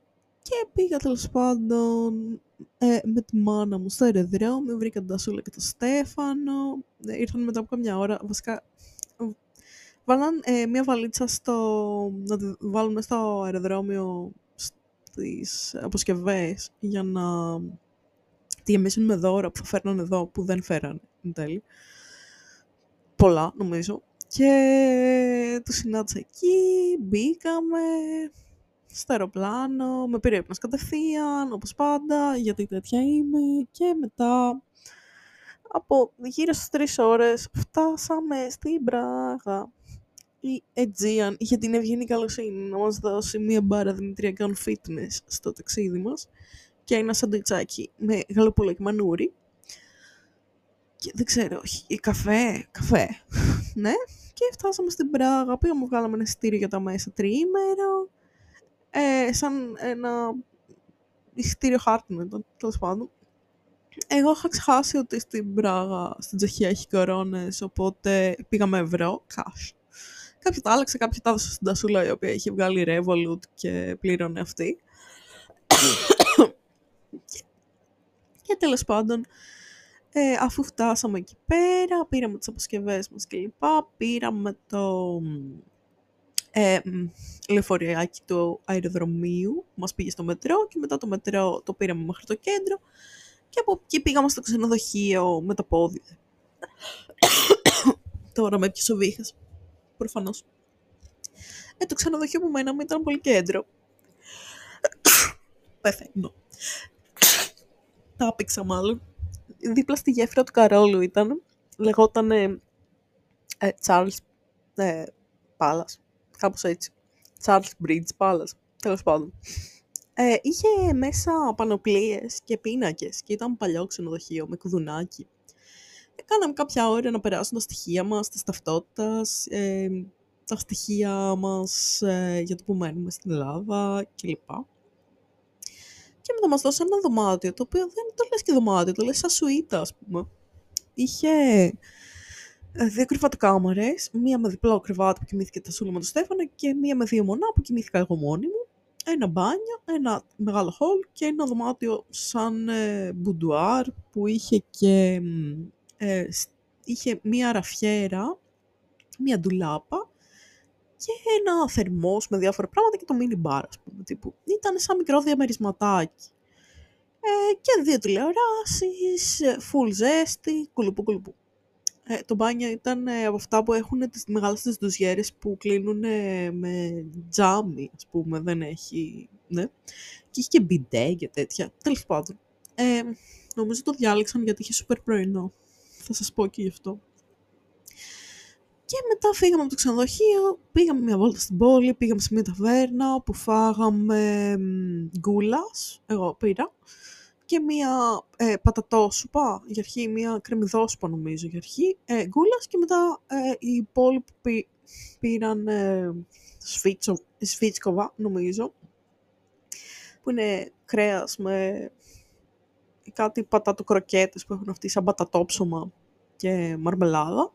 και πήγα τέλος πάντων ε, με τη μάνα μου στο αεροδρόμιο, βρήκα τον Τασούλα και τον Στέφανο, ε, ήρθαν μετά από καμιά ώρα, βασικά βάλαν ε, μια βαλίτσα στο, να τη βάλουμε στο αεροδρόμιο στις αποσκευές για να τη γεμίσουν με δώρα που θα φέρναν εδώ, που δεν φέραν εν τέλει. Πολλά, νομίζω. Και το συνάντησα εκεί, μπήκαμε στο αεροπλάνο, με πήρε ύπνος κατευθείαν, όπως πάντα, γιατί τέτοια είμαι. Και μετά, από γύρω στις τρεις ώρες, φτάσαμε στην Πράγα. Η Aegean είχε την ευγενή καλοσύνη να μας δώσει μία μπάρα δημητριακών fitness στο ταξίδι μας και ένα σαντουιτσάκι με γαλοπούλα και μανούρι. Και δεν ξέρω, όχι, καφέ, καφέ, ναι. Και φτάσαμε στην Πράγα, πήγαμε, βγάλαμε ένα εισιτήριο για τα μέσα τριήμερο, ε, σαν ένα εισιτήριο χάρτινο ήταν, τέλος πάντων. Εγώ είχα ξεχάσει ότι στην Πράγα, στην Τσεχία έχει κορώνες, οπότε πήγαμε ευρώ, cash. Κάποιο τα άλλαξε, κάποιο τα έδωσε στην Τασούλα, η οποία είχε βγάλει Revolut και πλήρωνε αυτή. Και τέλος πάντων, ε, αφού φτάσαμε εκεί πέρα, πήραμε τις αποσκευές μας κλπ. Πήραμε το ε, λεωφορειάκι του αεροδρομίου, μας πήγε στο μετρό και μετά το μετρό το πήραμε μέχρι το κέντρο και από εκεί πήγαμε στο ξενοδοχείο με τα πόδια. Τώρα με έπιασε ο βήχας, προφανώς. Ε, το ξενοδοχείο που μέναμε ήταν πολύ κέντρο. Πεθαίνω τα άπηξα μάλλον. Δίπλα στη γέφυρα του Καρόλου ήταν. Λεγόταν ε, Charles ε, Palace. Κάπως έτσι. Charles Bridge Palace. Τέλος πάντων. Ε, είχε μέσα πανοπλίες και πίνακες και ήταν παλιό ξενοδοχείο με κουδουνάκι. Κάναμε κάποια ώρα να περάσουν τα στοιχεία μας, της ταυτότητας, ε, τα στοιχεία μας ε, για το που μένουμε στην Ελλάδα κλπ και μετά μας δώσαν ένα δωμάτιο, το οποίο δεν το λες και δωμάτιο, το λες σαν σουίτα, ας πούμε. Είχε ε, δύο κρεβατοκάμαρες, μία με διπλό κρεβάτι που κοιμήθηκε τα σούλα με τον Στέφανο και μία με δύο μονά που κοιμήθηκα εγώ μόνη μου. Ένα μπάνιο, ένα μεγάλο χολ και ένα δωμάτιο σαν ε, μπουντουάρ που είχε και ε, είχε μία ραφιέρα, μία ντουλάπα και ένα θερμός με διάφορα πράγματα και το mini bar, ας πούμε, τύπου. Ήταν σαν μικρό διαμερισματάκι. Ε, και δύο τηλεοράσεις, full ζέστη, κουλουπού κουλουπού. Ε, το μπάνιο ήταν ε, από αυτά που έχουν τις μεγάλες τις ντουζιέρες που κλείνουν με τζάμι, ας πούμε, δεν έχει, ναι. Και είχε και μπιντέ και τέτοια, τέλος πάντων. Ε, νομίζω το διάλεξαν γιατί είχε σούπερ πρωινό. Θα σας πω και γι' αυτό. Και μετά φύγαμε από το ξενοδοχείο, πήγαμε μια βόλτα στην πόλη, πήγαμε σε μια ταβέρνα που φάγαμε γκούλας, εγώ πήρα, και μια ε, πατατόσουπα για αρχή, μια κρεμμυδόσουπα νομίζω για αρχή, ε, γκούλας και μετά ε, οι υπόλοιποι που πήραν ε, σφίτσκοβα νομίζω, που είναι κρέας με κάτι πατατοκροκέτες που έχουν αυτοί σαν πατατόψωμα και μαρμελάδα.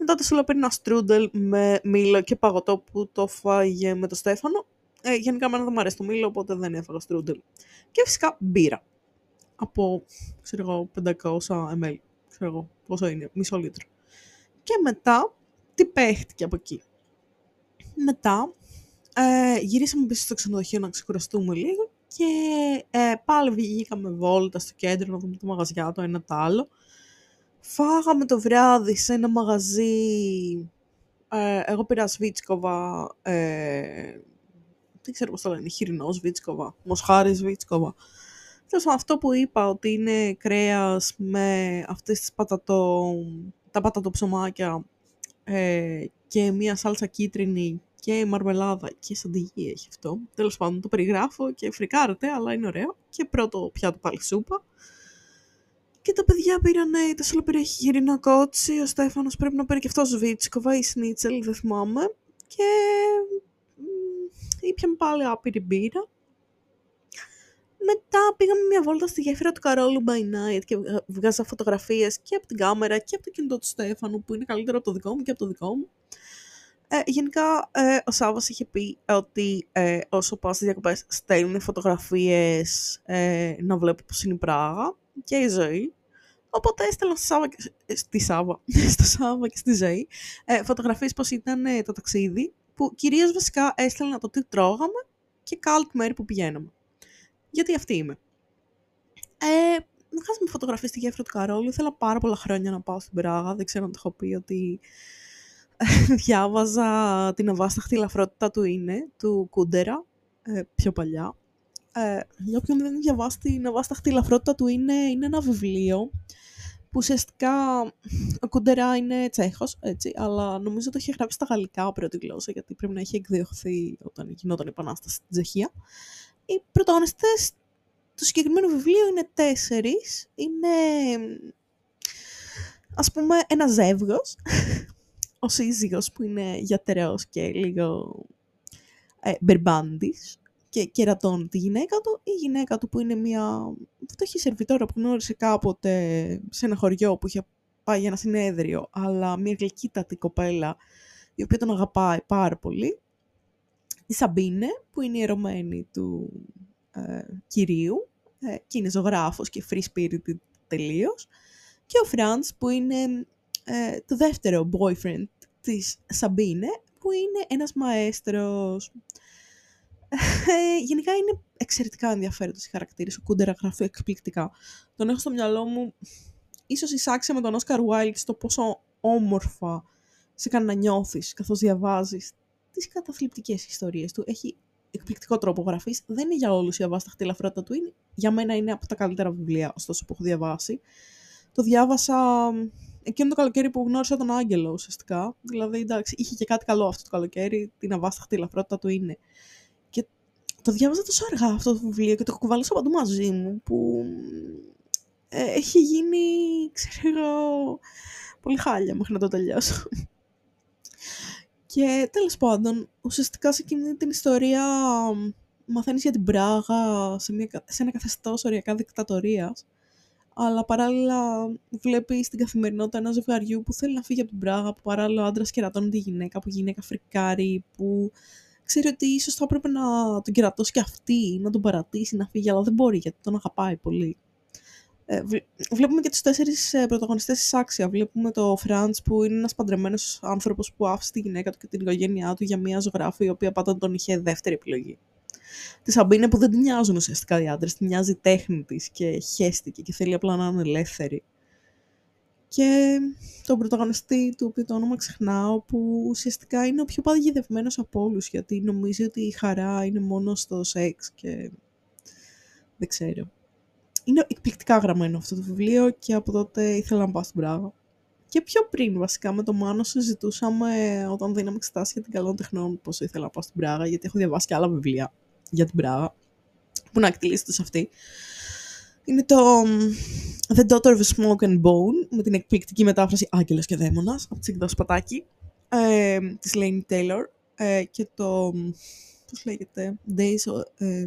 Μετά το σου πήρε ένα στρούντελ με μήλο και παγωτό που το φάγε με το Στέφανο. Ε, γενικά εμένα δεν μου αρέσει το μήλο, οπότε δεν έφαγα στρούντελ. Και φυσικά μπύρα. Από, ξέρω εγώ, 500 ml. Ξέρω εγώ, πόσο είναι, μισό λίτρο. Και μετά, τι παίχτηκε από εκεί. Μετά, ε, γυρίσαμε πίσω στο ξενοδοχείο να ξεκουραστούμε λίγο και ε, πάλι βγήκαμε βόλτα στο κέντρο να δούμε το μαγαζιά το ένα το άλλο. Φάγαμε το βράδυ σε ένα μαγαζί, ε, εγώ πήρα σβίτσκοβα, ε, δεν ξέρω πώς το λένε, χοιρινό σβίτσκοβα, μοσχάρι σβίτσκοβα. αυτό που είπα ότι είναι κρέας με αυτές τις πατατο, τα πατατοψωμάκια ε, και μία σάλτσα κίτρινη και μαρμελάδα και σαντιγί έχει αυτό. Τέλος πάντων το περιγράφω και φρικάρεται, αλλά είναι ωραίο. Και πρώτο πιάτο πάλι σούπα. Και τα παιδιά πήραν, η Τεσσόλα πήρε γυρινό κότσι, ο Στέφανος πρέπει να πάρει και αυτός σβίτσκοβα ή σνίτσελ, δεν θυμάμαι. Και ήπιαμε πάλι άπειρη μπύρα. Μετά πήγαμε μια βόλτα στη γέφυρα του Καρόλου by night και βγάζα φωτογραφίες και από την κάμερα και από το κινητό του Στέφανου που είναι καλύτερο από το δικό μου και από το δικό μου. Ε, γενικά, ε, ο Σάββας είχε πει ότι ε, όσο πάω στις διακοπές στέλνουν φωτογραφίες ε, να βλέπω πώς είναι η Πράγα και η ζωή. Οπότε έστελνα στη Σάββα, στη Σάββα, στο Σάββα και στη ζωή ε, φωτογραφίες πώς ήταν ε, το ταξίδι, που κυρίως βασικά έστελνα το τι τρώγαμε και κάλτ μέρη που πηγαίναμε. Γιατί αυτή είμαι. Ε, χάσαμε φωτογραφίες στη γέφυρα του Καρόλου. Ήθελα πάρα πολλά χρόνια να πάω στην Πράγα. Δεν ξέρω αν το έχω πει ότι διάβαζα την αβάσταχτη ελαφρότητα του είναι, του Κούντερα, ε, πιο παλιά. Ε, για όποιον δεν διαβάσει την αβάσταχτη ελαφρότητα του είναι, είναι ένα βιβλίο που ουσιαστικά ο Κούντερα είναι Τσέχος, έτσι, αλλά νομίζω το είχε γράψει στα γαλλικά πρώτη γλώσσα, γιατί πρέπει να έχει εκδιωχθεί όταν γινόταν η Επανάσταση στην Τσεχία. Οι πρωταγωνιστές του συγκεκριμένου βιβλίου είναι τέσσερις. Είναι, ας πούμε, ένα ζεύγος ο σύζυγος που είναι γιατρός και λίγο ε, μπερμπάντης και κερατώνει τη γυναίκα του, η γυναίκα του που είναι μια φτωχή σερβιτόρα που γνώρισε κάποτε σε ένα χωριό που είχε πάει για ένα συνέδριο, αλλά μια γλυκύτατη κοπέλα η οποία τον αγαπάει πάρα πολύ. Η Σαμπίνε που είναι η ερωμένη του ε, κυρίου ε, και είναι ζωγράφος και free spirit τελείως. Και ο Φραντς που είναι ε, το δεύτερο boyfriend της Σαμπίνε, που είναι ένας μαέστρος. Ε, γενικά είναι εξαιρετικά ενδιαφέροντος οι χαρακτήρες. Ο Κούντερα γράφει εκπληκτικά. Τον έχω στο μυαλό μου, ίσως εισάξια με τον Όσκαρ Wilde στο πόσο όμορφα σε κάνει να νιώθεις καθώς διαβάζεις τις καταθλιπτικές ιστορίες του. Έχει εκπληκτικό τρόπο γραφής. Δεν είναι για όλους η αβάσταχτη ελαφρότητα του. Είναι, για μένα είναι από τα καλύτερα βιβλία, ωστόσο, που έχω διαβάσει. Το διάβασα εκείνο το καλοκαίρι που γνώρισα τον Άγγελο ουσιαστικά. Δηλαδή, εντάξει, είχε και κάτι καλό αυτό το καλοκαίρι, την αβάσταχτη ελαφρότητα του είναι. Και το διάβαζα τόσο αργά αυτό το βιβλίο και το κουβαλούσα παντού μαζί μου, που ε, έχει γίνει, ξέρω πολύ χάλια μέχρι να το τελειώσω. Και τέλος πάντων, ουσιαστικά σε εκείνη την ιστορία μαθαίνεις για την Πράγα σε, μια, σε ένα καθεστώς οριακά δικτατορίας αλλά παράλληλα βλέπεις στην καθημερινότητα ένα ζευγαριού που θέλει να φύγει από την Πράγα, που παράλληλα ο άντρας κερατώνει τη γυναίκα, που η γυναίκα φρικάρει, που ξέρει ότι ίσως θα έπρεπε να τον κερατώσει και αυτή, να τον παρατήσει, να φύγει, αλλά δεν μπορεί γιατί τον αγαπάει πολύ. Ε, βλέπουμε και τους τέσσερις ε, πρωταγωνιστές της άξια. Βλέπουμε το Φραντς που είναι ένας παντρεμένος άνθρωπος που άφησε τη γυναίκα του και την οικογένειά του για μια ζωγράφη η οποία πάντα τον είχε δεύτερη επιλογή τη Σαμπίνε που δεν την νοιάζουν ουσιαστικά οι άντρες, την νοιάζει η τέχνη της και χέστηκε και θέλει απλά να είναι ελεύθερη. Και τον πρωταγωνιστή του οποίου το όνομα ξεχνάω, που ουσιαστικά είναι ο πιο παγιδευμένος από όλους, γιατί νομίζει ότι η χαρά είναι μόνο στο σεξ και δεν ξέρω. Είναι εκπληκτικά γραμμένο αυτό το βιβλίο και από τότε ήθελα να πάω στην Πράγα. Και πιο πριν βασικά με το Μάνο συζητούσαμε όταν δίναμε εξετάσεις για την καλών τεχνών πόσο ήθελα να πάω στην Πράγα, γιατί έχω διαβάσει και άλλα βιβλία για την Πράγα, που να εκτελήσετε σε αυτή. Είναι το The Daughter of a Smoke and Bone, με την εκπληκτική μετάφραση Άγγελος και Δαίμονας, από τη Σπατάκη, ε, της Lane Taylor, ε, και το, πώς λέγεται, Days of, ε,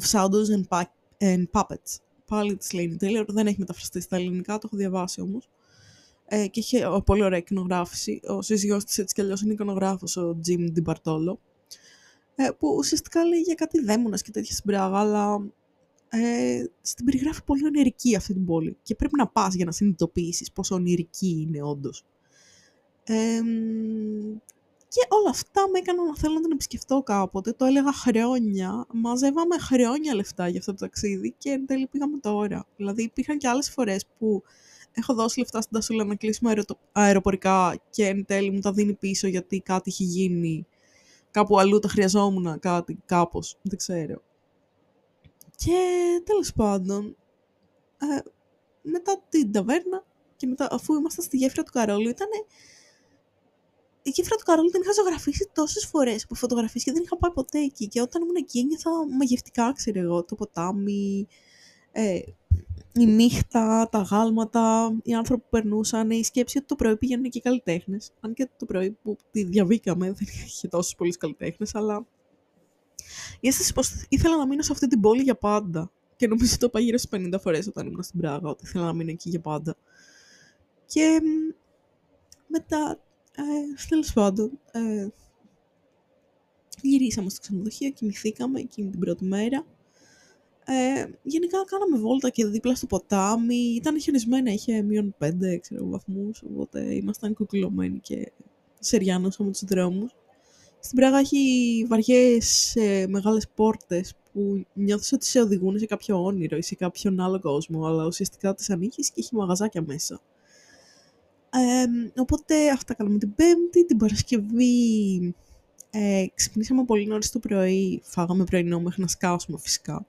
of Shadows and, and Puppets, πάλι της Lane Taylor, δεν έχει μεταφραστεί στα ελληνικά, το έχω διαβάσει όμως. Ε, και είχε πολύ ωραία εικονογράφηση. Ο σύζυγός της έτσι κι αλλιώς είναι εικονογράφος, ο Jim DiBartolo. ε, που ουσιαστικά λέει για κάτι δαίμονας και τέτοια στην Πράγα, αλλά ε, στην περιγράφει πολύ ονειρική αυτή την πόλη και πρέπει να πας για να συνειδητοποιήσεις πόσο ονειρική είναι όντως. Ε, και όλα αυτά με έκαναν να θέλω να την επισκεφτώ κάποτε. Το έλεγα χρόνια. Μαζεύαμε χρόνια λεφτά για αυτό το ταξίδι και εν τέλει πήγαμε τώρα. Δηλαδή υπήρχαν και άλλες φορές που έχω δώσει λεφτά στην Τασούλα να κλείσουμε αεροπορικά και εν τέλει μου τα δίνει πίσω γιατί κάτι έχει γίνει. Κάπου αλλού τα χρειαζόμουν κάτι, κάπως, δεν ξέρω. Και τέλος πάντων, ε, μετά την ταβέρνα και μετά αφού ήμασταν στη γέφυρα του Καρόλου ήταν η γέφυρα του Καρόλου την είχα ζωγραφίσει τόσες φορές από φωτογραφίε και δεν είχα πάει ποτέ εκεί. Και όταν ήμουν εκεί, ένιωθα μαγευτικά, ξέρω εγώ, το ποτάμι, ε, η νύχτα, τα γάλματα, οι άνθρωποι που περνούσαν, η σκέψη ότι το πρωί πήγαιναν και καλλιτέχνες. Αν και το πρωί που τη διαβήκαμε δεν είχε τόσους πολλούς καλλιτέχνες, αλλά. Η αίσθηση πω ήθελα να μείνω σε αυτή την πόλη για πάντα. Και νομίζω το είπα γύρω στις 50 φορές όταν ήμουν στην Πράγα, ότι ήθελα να μείνω εκεί για πάντα. Και μετά ε, Τέλος πάντων, ε, γυρίσαμε στο ξενοδοχείο, κοιμηθήκαμε εκείνη την πρώτη μέρα. Ε, γενικά κάναμε βόλτα και δίπλα στο ποτάμι. Ήταν χιονισμένα, είχε μείον πέντε ξέρω, βαθμούς, οπότε ήμασταν κουκλωμένοι και σεριάνωσαμε τους δρόμους. Στην Πράγα έχει βαριές ε, μεγάλες πόρτες που νιώθεις ότι σε οδηγούν σε κάποιο όνειρο ή σε κάποιον άλλο κόσμο, αλλά ουσιαστικά τις ανοίγεις και έχει μαγαζάκια μέσα. Ε, οπότε αυτά κάναμε την Πέμπτη, την Παρασκευή ε, ξυπνήσαμε πολύ νωρίς το πρωί, φάγαμε πρωινό μέχρι να σκάσουμε φυσικά.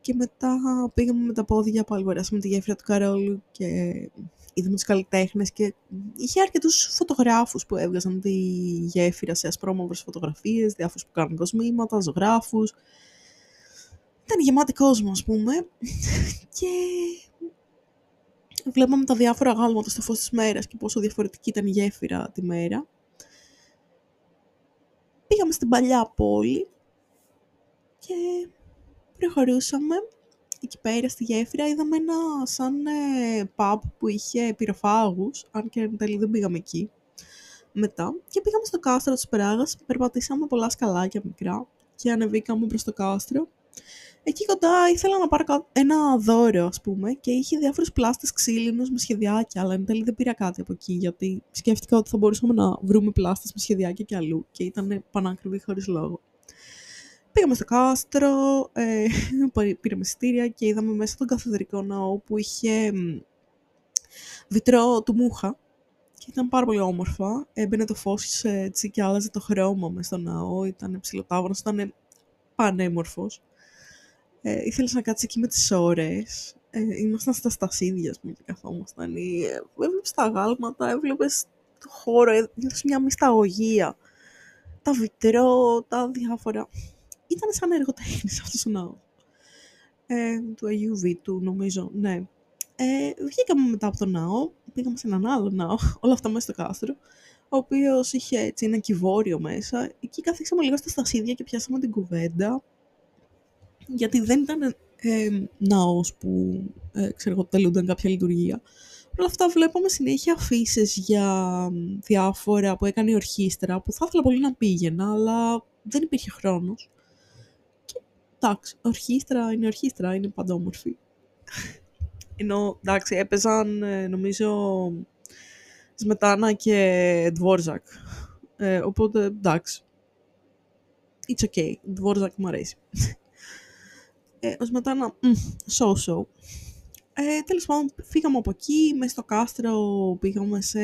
Και μετά πήγαμε με τα πόδια, πάλι περάσαμε τη γέφυρα του Καρόλου και είδαμε τους καλλιτέχνες και είχε αρκετούς φωτογράφους που έβγαζαν τη γέφυρα σε ασπρόμαυρες φωτογραφίες, διάφορους που κάνουν κοσμήματα, ζωγράφους. Ήταν γεμάτη κόσμο, ας πούμε. και βλέπαμε τα διάφορα γάλματα στο φως της μέρας και πόσο διαφορετική ήταν η γέφυρα τη μέρα. Πήγαμε στην παλιά πόλη και προχωρούσαμε εκεί πέρα στη γέφυρα. Είδαμε ένα σαν ε, pub που είχε πυροφάγους, αν και εν τέλει δεν πήγαμε εκεί μετά. Και πήγαμε στο κάστρο της Πράγας, περπατήσαμε πολλά σκαλάκια μικρά και ανεβήκαμε προς το κάστρο Εκεί κοντά ήθελα να πάρω ένα δώρο, ας πούμε, και είχε διάφορους πλάστες ξύλινους με σχεδιάκια, αλλά εν τέλει δεν πήρα κάτι από εκεί, γιατί σκέφτηκα ότι θα μπορούσαμε να βρούμε πλάστες με σχεδιάκια και αλλού και ήταν πανάκριβη χωρίς λόγο. Πήγαμε στο κάστρο, ε, πήραμε εισιτήρια και είδαμε μέσα τον καθεδρικό ναό που είχε βιτρό του Μούχα και ήταν πάρα πολύ όμορφα. Έμπαινε το φως έτσι και άλλαζε το χρώμα μέσα στο ναό, ήταν ψηλοτάβανος, ήταν πανέμορφος ε, ήθελες να κάτσεις εκεί με τις ώρες. Ε, ήμασταν στα στασίδια, πούμε, και καθόμασταν. Ε, έβλεπες τα γάλματα, έβλεπες το χώρο, έβλεπες μια μυσταγωγία. Τα βιτρό, τα διάφορα. Ήταν σαν εργοτέχνης αυτός ο ναός. Ε, του Αγίου Βήτου, νομίζω, ναι. Ε, βγήκαμε μετά από τον ναό, πήγαμε σε έναν άλλο ναό, όλα αυτά μέσα στο κάστρο, ο οποίος είχε έτσι ένα κυβόριο μέσα. Εκεί καθίσαμε λίγο στα στασίδια και πιάσαμε την κουβέντα γιατί δεν ήταν ε, ναός που ε, ξέρω τελούνταν κάποια λειτουργία. Όλα αυτά βλέπαμε συνέχεια αφήσεις για διάφορα που έκανε η ορχήστρα που θα ήθελα πολύ να πήγαινα, αλλά δεν υπήρχε χρόνος. Και εντάξει, ορχήστρα είναι ορχήστρα, είναι παντόμορφη. Ενώ εντάξει, έπαιζαν ε, νομίζω Σμετάνα και Dvorak. Ε, οπότε εντάξει. It's okay. Dvorak μου αρέσει ε, ως μετά ένα so-so. Ε, τέλος πάντων, φύγαμε από εκεί, μέσα στο κάστρο πήγαμε σε...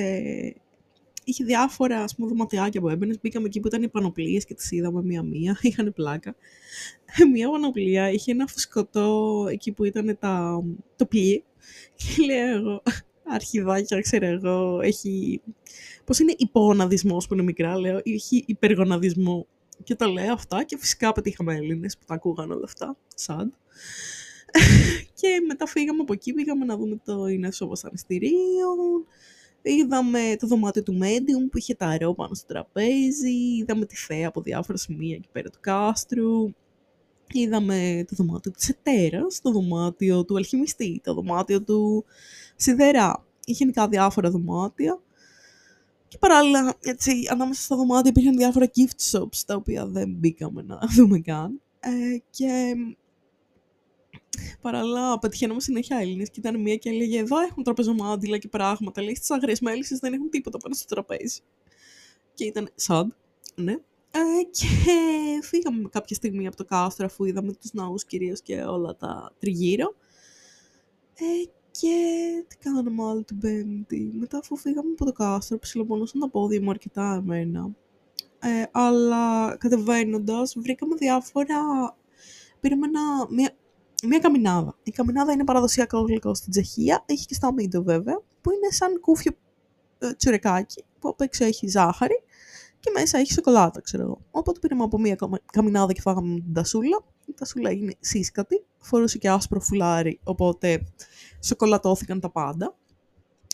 Είχε διάφορα, ας πούμε, δωματιάκια που έμπαινες. Μπήκαμε εκεί που ήταν οι πανοπλίες και τις είδαμε μία-μία. Είχαν πλάκα. μία πανοπλία είχε ένα φουσκωτό εκεί που ήταν τα... το πλοίο. Και λέω εγώ, αρχιδάκια, ξέρω εγώ, έχει... Πώς είναι υπογοναδισμός που είναι μικρά, λέω, έχει υπεργοναδισμό. Και τα λέω αυτά και φυσικά πετύχαμε Έλληνες που τα ακούγαν όλα αυτά. Σαντ. και μετά φύγαμε από εκεί, πήγαμε να δούμε το Ινέσο Βασανιστήριο. Είδαμε το δωμάτιο του Medium που είχε τα αερό πάνω στο τραπέζι. Είδαμε τη θέα από διάφορα σημεία εκεί πέρα του κάστρου. Είδαμε το δωμάτιο της Ετέρας, το δωμάτιο του Αλχημιστή, το δωμάτιο του Σιδερά. Είχε γενικά διάφορα δωμάτια. Και παράλληλα, έτσι, ανάμεσα στα δωμάτια υπήρχαν διάφορα gift shops, τα οποία δεν μπήκαμε να δούμε καν. Ε, και παράλληλα πετυχαίνουμε συνέχεια Έλληνες και ήταν μία και έλεγε εδώ έχουν τραπεζομάντιλα και πράγματα, λέει στις αγριές μέλισσες δεν έχουν τίποτα πάνω στο τραπέζι. Και ήταν sad, ναι. Ε, και φύγαμε κάποια στιγμή από το κάστρο αφού είδαμε τους ναούς κυρίως και όλα τα τριγύρω. Ε, και τι κάναμε άλλο την Πέμπτη. Μετά, αφού φύγαμε από το κάστρο, ψιλοπονούσαν τα πόδια μου αρκετά εμένα. Ε, αλλά κατεβαίνοντας, βρήκαμε διάφορα. Πήραμε ένα, μια, μια καμινάδα. Η καμινάδα είναι παραδοσιακό γλυκό στην Τσεχία. Έχει και στα Μίντο βέβαια. Που είναι σαν κούφιο ε, τσουρεκάκι. Που απ' έξω έχει ζάχαρη και μέσα έχει σοκολάτα, ξέρω εγώ. Οπότε πήραμε από μια καμινάδα και φάγαμε την τασούλα. Η τασούλα είναι σύσκατη. Φορούσε και άσπρο φουλάρι. Οπότε σοκολατώθηκαν τα πάντα.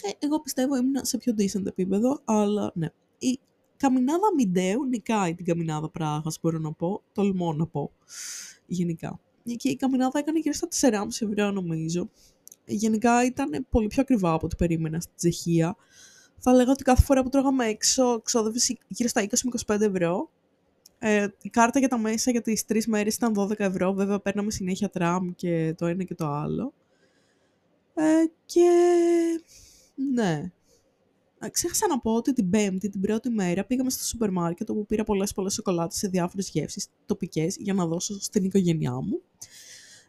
Ε, εγώ πιστεύω ήμουν σε πιο decent επίπεδο, αλλά ναι. Η καμινάδα Μιντέου νικάει την καμινάδα Πράγας, μπορώ να πω. Τολμώ να πω, γενικά. Και η καμινάδα έκανε γύρω στα 4,5 ευρώ νομίζω. Γενικά ήταν πολύ πιο ακριβά από ό,τι περίμενα στην Τσεχία. Θα λέγα ότι κάθε φορά που τρώγαμε έξω ξόδευε γύρω στα 20 25 ευρώ. Ε, η κάρτα για τα μέσα για τις τρεις μέρες ήταν 12 ευρώ. Βέβαια παίρναμε συνέχεια τραμ και το ένα και το άλλο. Ε, και ναι. Ξέχασα να πω ότι την πέμπτη, την πρώτη μέρα, πήγαμε στο σούπερ μάρκετ όπου πήρα πολλές πολλές σοκολάτες σε διάφορες γεύσεις τοπικές για να δώσω στην οικογένειά μου.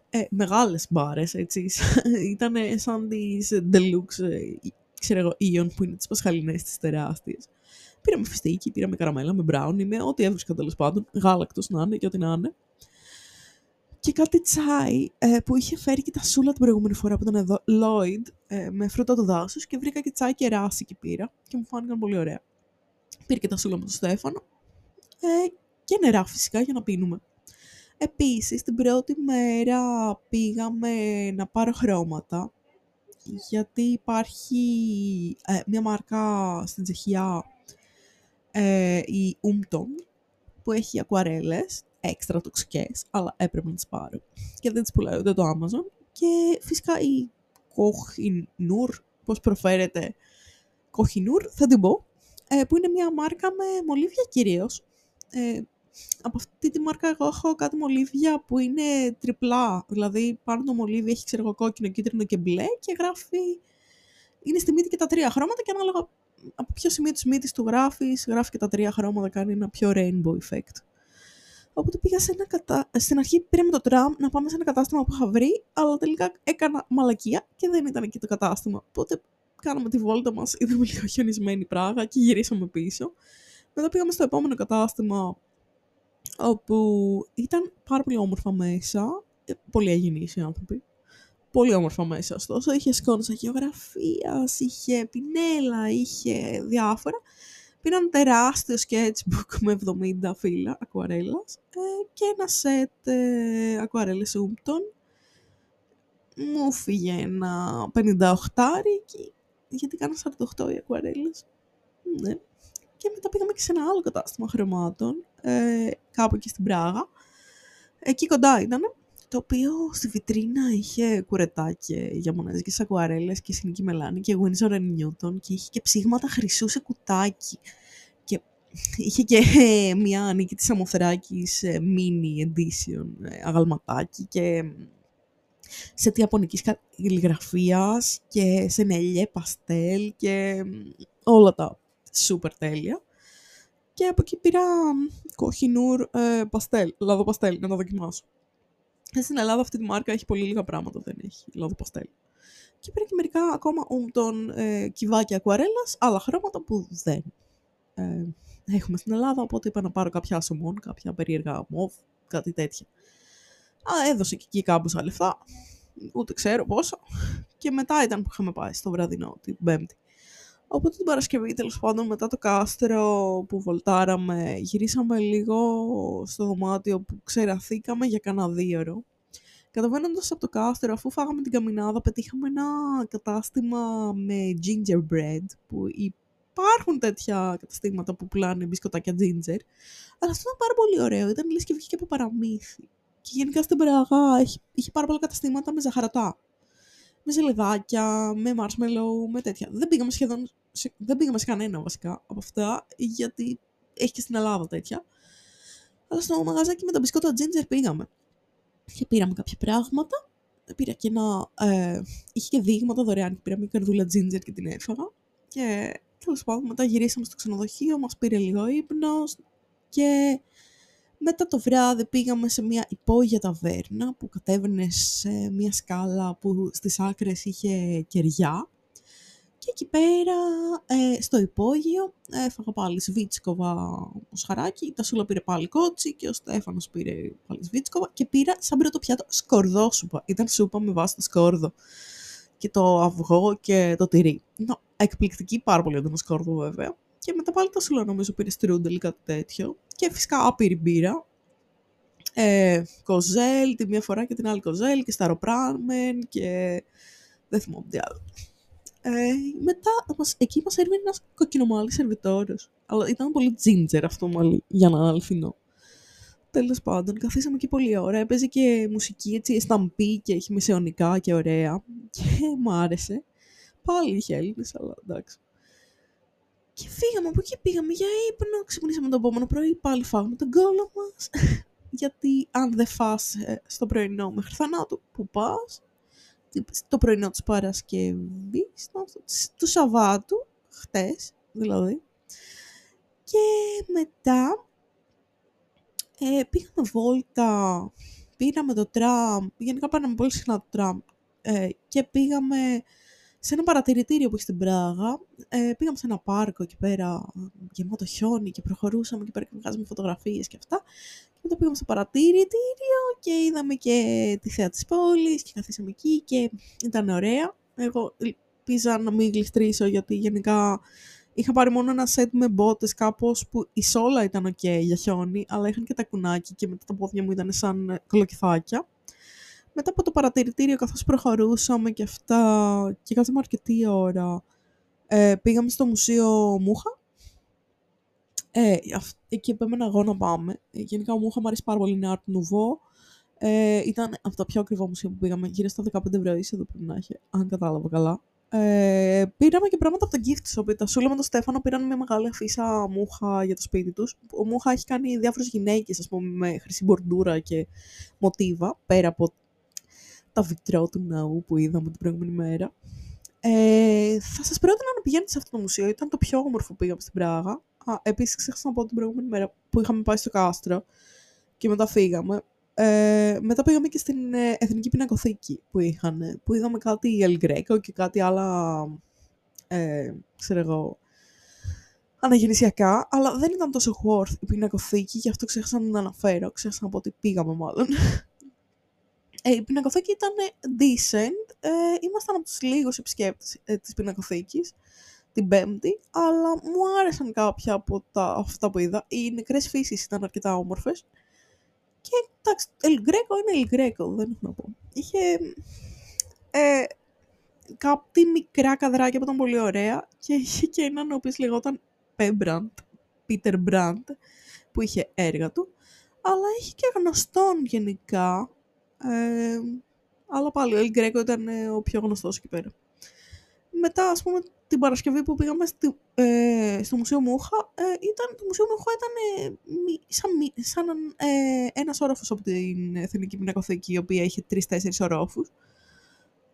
Ε, μεγάλες μπάρες, έτσι. Ήταν σαν τις deluxe, ε, ξέρω εγώ, Ion που είναι τις πασχαλινές τις τεράστιες. Πήραμε φιστίκι, πήραμε καραμέλα με μπράουν, με ό,τι έβρισκα τέλος πάντων, γάλακτος να είναι και ό,τι να είναι και κάτι τσάι ε, που είχε φέρει και τα σούλα την προηγούμενη φορά που ήταν εδώ, Lloyd, ε, με φρούτα του δάσους και βρήκα και τσάι και ράση και πήρα και μου φάνηκαν πολύ ωραία. Πήρε και τα σούλα με τον Στέφανο ε, και νερά φυσικά για να πίνουμε. Επίσης, την πρώτη μέρα πήγαμε να πάρω χρώματα γιατί υπάρχει ε, μια μάρκα στην Τσεχία, ε, η Umton, που έχει ακουαρέλες έξτρα τοξικές, αλλά έπρεπε να τις πάρω. Και δεν τις πουλάει ούτε το Amazon. Και φυσικά η Kohinoor, πώς προφέρεται, Kohinoor, θα την πω, ε, που είναι μια μάρκα με μολύβια κυρίως. Ε, από αυτή τη μάρκα εγώ έχω κάτι μολύβια που είναι τριπλά. Δηλαδή πάνω το μολύβι έχει ξέρω κόκκινο, κίτρινο και μπλε και γράφει... Είναι στη μύτη και τα τρία χρώματα και ανάλογα από ποιο σημείο της μύτης του γράφεις, γράφει και τα τρία χρώματα, κάνει ένα πιο rainbow effect. Οπότε πήγα σε ένα κατα... Στην αρχή πήραμε το τραμ να πάμε σε ένα κατάστημα που είχα βρει, αλλά τελικά έκανα μαλακία και δεν ήταν εκεί το κατάστημα. Οπότε κάναμε τη βόλτα μας, είδαμε λίγο χιονισμένη πράγμα και γυρίσαμε πίσω. Μετά πήγαμε στο επόμενο κατάστημα, όπου ήταν πάρα πολύ όμορφα μέσα, ε, πολύ αγενείς οι άνθρωποι. Πολύ όμορφα μέσα, ωστόσο. Είχε σκόνες αγιογραφίας, είχε πινέλα, είχε διάφορα. Πήρα ένα τεράστιο sketchbook με 70 φύλλα ακουαρέλας ε, και ένα σετ ε, ακουαρέλες Umpton. Μου φύγε ένα 58 γιατί κάνα 48 οι ακουαρέλες. Ναι. Και μετά πήγαμε και σε ένα άλλο κατάστημα χρωμάτων, ε, κάπου εκεί στην Πράγα. Εκεί κοντά ήταν, το οποίο στη βιτρίνα είχε κουρετάκια για μοναζικές ακουαρέλες και συνική μελάνη και Winsor Newton και είχε και ψήγματα χρυσού σε κουτάκι. Και είχε και μια νίκη της Αμοθεράκης ε, mini edition ε, αγαλματάκι και σε ιαπωνικής καλλιγραφίας και σε νελιέ παστέλ και όλα τα σούπερ τέλεια. Και από εκεί πήρα κοχινούρ ε, παστέλ, λάδο παστέλ, να το δοκιμάσω. Ε, στην Ελλάδα αυτή τη μάρκα έχει πολύ λίγα πράγματα, δεν έχει λάδο παστέλ. Και πήρα και μερικά ακόμα ούμτον ε, κυβάκια ακουαρέλας, άλλα χρώματα που δεν ε, έχουμε στην Ελλάδα, οπότε είπα να πάρω κάποια ασομόν, κάποια περίεργα μοβ, κάτι τέτοια. Α, έδωσε και εκεί κάμποσα λεφτά, ούτε ξέρω πόσο. Και μετά ήταν που είχαμε πάει στο βραδινό, την Πέμπτη. Οπότε την Παρασκευή, τέλος πάντων, μετά το κάστρο που βολτάραμε, γυρίσαμε λίγο στο δωμάτιο που ξεραθήκαμε για κανένα δύο ώρο. Καταβαίνοντα από το κάστρο, αφού φάγαμε την καμινάδα, πετύχαμε ένα κατάστημα με gingerbread, που υπάρχουν τέτοια καταστήματα που πουλάνε μπισκοτάκια ginger. Αλλά αυτό ήταν πάρα πολύ ωραίο, ήταν λες και βγήκε από παραμύθι. Και γενικά στην Πραγά είχε, είχε πάρα πολλά καταστήματα με ζαχαρατά. Με ζελεδάκια, με marshmallow, με τέτοια. Δεν πήγαμε σχεδόν δεν πήγαμε σε κανένα βασικά από αυτά, γιατί έχει και στην Ελλάδα τέτοια. Αλλά στο μαγαζάκι με τα μπισκότα ginger πήγαμε. Και πήραμε κάποια πράγματα. Πήρα και ένα. Ε, είχε και δείγματα δωρεάν. Πήραμε μια καρδούλα ginger και την έφαγα. Και τέλος πάντων μετά γυρίσαμε στο ξενοδοχείο, μας πήρε λίγο ύπνος. Και μετά το βράδυ πήγαμε σε μια υπόγεια ταβέρνα που κατέβαινε σε μια σκάλα που στις άκρες είχε κεριά. Και εκεί πέρα, ε, στο υπόγειο, έφαγα πάλι σβίτσκοβα ο Σχαράκη, τα Σούλα πήρε πάλι κότσι και ο Στέφανος πήρε πάλι σβίτσκοβα και πήρα σαν πρώτο πιάτο σκορδό σούπα. Ήταν σούπα με βάση το σκόρδο και το αυγό και το τυρί. No, εκπληκτική, πάρα πολύ έντονο σκόρδο βέβαια. Και μετά πάλι τα Σούλα νομίζω πήρε στρούντελ ή κάτι τέτοιο. Και φυσικά άπειρη μπύρα. Ε, κοζέλ τη μία φορά και την άλλη κοζέλ και σταροπράμεν και δεν θυμάμαι τι άλλο. Ε, μετά, μας, εκεί μας έρβει ένας κοκκινομάλι σερβιτόρος. Αλλά ήταν πολύ ginger αυτό μάλι για να αληθινό. Τέλος πάντων, καθίσαμε εκεί πολύ ώρα. Έπαιζε και μουσική έτσι εσταμπή και έχει μεσαιωνικά και ωραία. Και μου άρεσε. Πάλι είχε Έλληνες, αλλά εντάξει. Και φύγαμε από εκεί, πήγαμε για ύπνο, ξυπνήσαμε το επόμενο πρωί, πάλι φάγαμε τον κόλλο μας. Γιατί αν δεν φας ε, στο πρωινό μέχρι θανάτου, που πας, το πρωινό της Παρασκευής, του Σαββάτου, χτες δηλαδή. Και μετά ε, πήγαμε βόλτα, πήραμε το τραμ, γενικά πήραμε πολύ συχνά το τραμ ε, και πήγαμε σε ένα παρατηρητήριο που έχει στην Πράγα. Ε, πήγαμε σε ένα πάρκο εκεί πέρα γεμάτο χιόνι και προχωρούσαμε και πέρα και βγάζαμε φωτογραφίες και αυτά. Και μετά πήγαμε στο παρατηρητήριο και είδαμε και τη θέα της πόλης και καθίσαμε εκεί και ήταν ωραία. Εγώ ελπίζα να μην γλιστρήσω γιατί γενικά είχα πάρει μόνο ένα σετ με μπότες κάπως που η σόλα ήταν ok για χιόνι αλλά είχαν και τα κουνάκι και μετά τα πόδια μου ήταν σαν κολοκυθάκια μετά από το παρατηρητήριο καθώς προχωρούσαμε και αυτά και κάτσαμε αρκετή ώρα ε, πήγαμε στο μουσείο Μούχα ε, εκεί επέμενα εγώ να πάμε. Γενικά ο Μούχα μου αρέσει πάρα πολύ, είναι Art Nouveau. Ε, ήταν από τα πιο ακριβά μουσεία που πήγαμε, γύρω στα 15 ευρώ ίσο εδώ πρέπει να έχει, αν κατάλαβα καλά. Ε, πήραμε και πράγματα από τα gift shop. Τα Σούλα με τον Στέφανο πήραν μια μεγάλη αφίσα μούχα για το σπίτι τους. Ο Μούχα έχει κάνει διάφορες γυναίκες, ας πούμε, με χρυσή μπορντούρα και μοτίβα, πέρα από τα βιτρό του ναού που είδαμε την προηγούμενη μέρα. Ε, θα σας πρότεινα να πηγαίνετε σε αυτό το μουσείο. Ήταν το πιο όμορφο που πήγαμε στην Πράγα. Α, επίσης ξέχασα να πω την προηγούμενη μέρα που είχαμε πάει στο κάστρο και μετά φύγαμε. Ε, μετά πήγαμε και στην ε, Εθνική Πινακοθήκη που είχαν, που είδαμε κάτι El Greco και κάτι άλλα, ε, ξέρω εγώ, αναγεννησιακά, αλλά δεν ήταν τόσο worth η πινακοθήκη, γι' αυτό ξέχασα να την αναφέρω, ξέχασα να πω ότι πήγαμε μάλλον. Ε, η πινακοθήκη ήταν decent. Ε, ήμασταν από τους λίγους επισκέπτες ε, της πινακοθήκης την Πέμπτη, αλλά μου άρεσαν κάποια από τα, αυτά που είδα. Οι νεκρές φύσεις ήταν αρκετά όμορφες. Και εντάξει, El Greco είναι El Greco, δεν έχω να πω. Είχε ε, κάτι μικρά καδράκια που ήταν πολύ ωραία και είχε και έναν ο οποίος λεγόταν Pembrandt, Peter Brandt, που είχε έργα του. Αλλά είχε και γνωστόν γενικά, ε, αλλά πάλι ο El Greco ήταν ε, ο πιο γνωστός εκεί πέρα. Μετά, ας πούμε, την Παρασκευή που πήγαμε στη, ε, στο Μουσείο Μούχα, ε, ήταν, το Μουσείο Μούχα ήταν ε, σαν, σαν ε, ένας όροφος από την Εθνική Πινακοθήκη, η οποία είχε τρεις-τέσσερις ορόφους.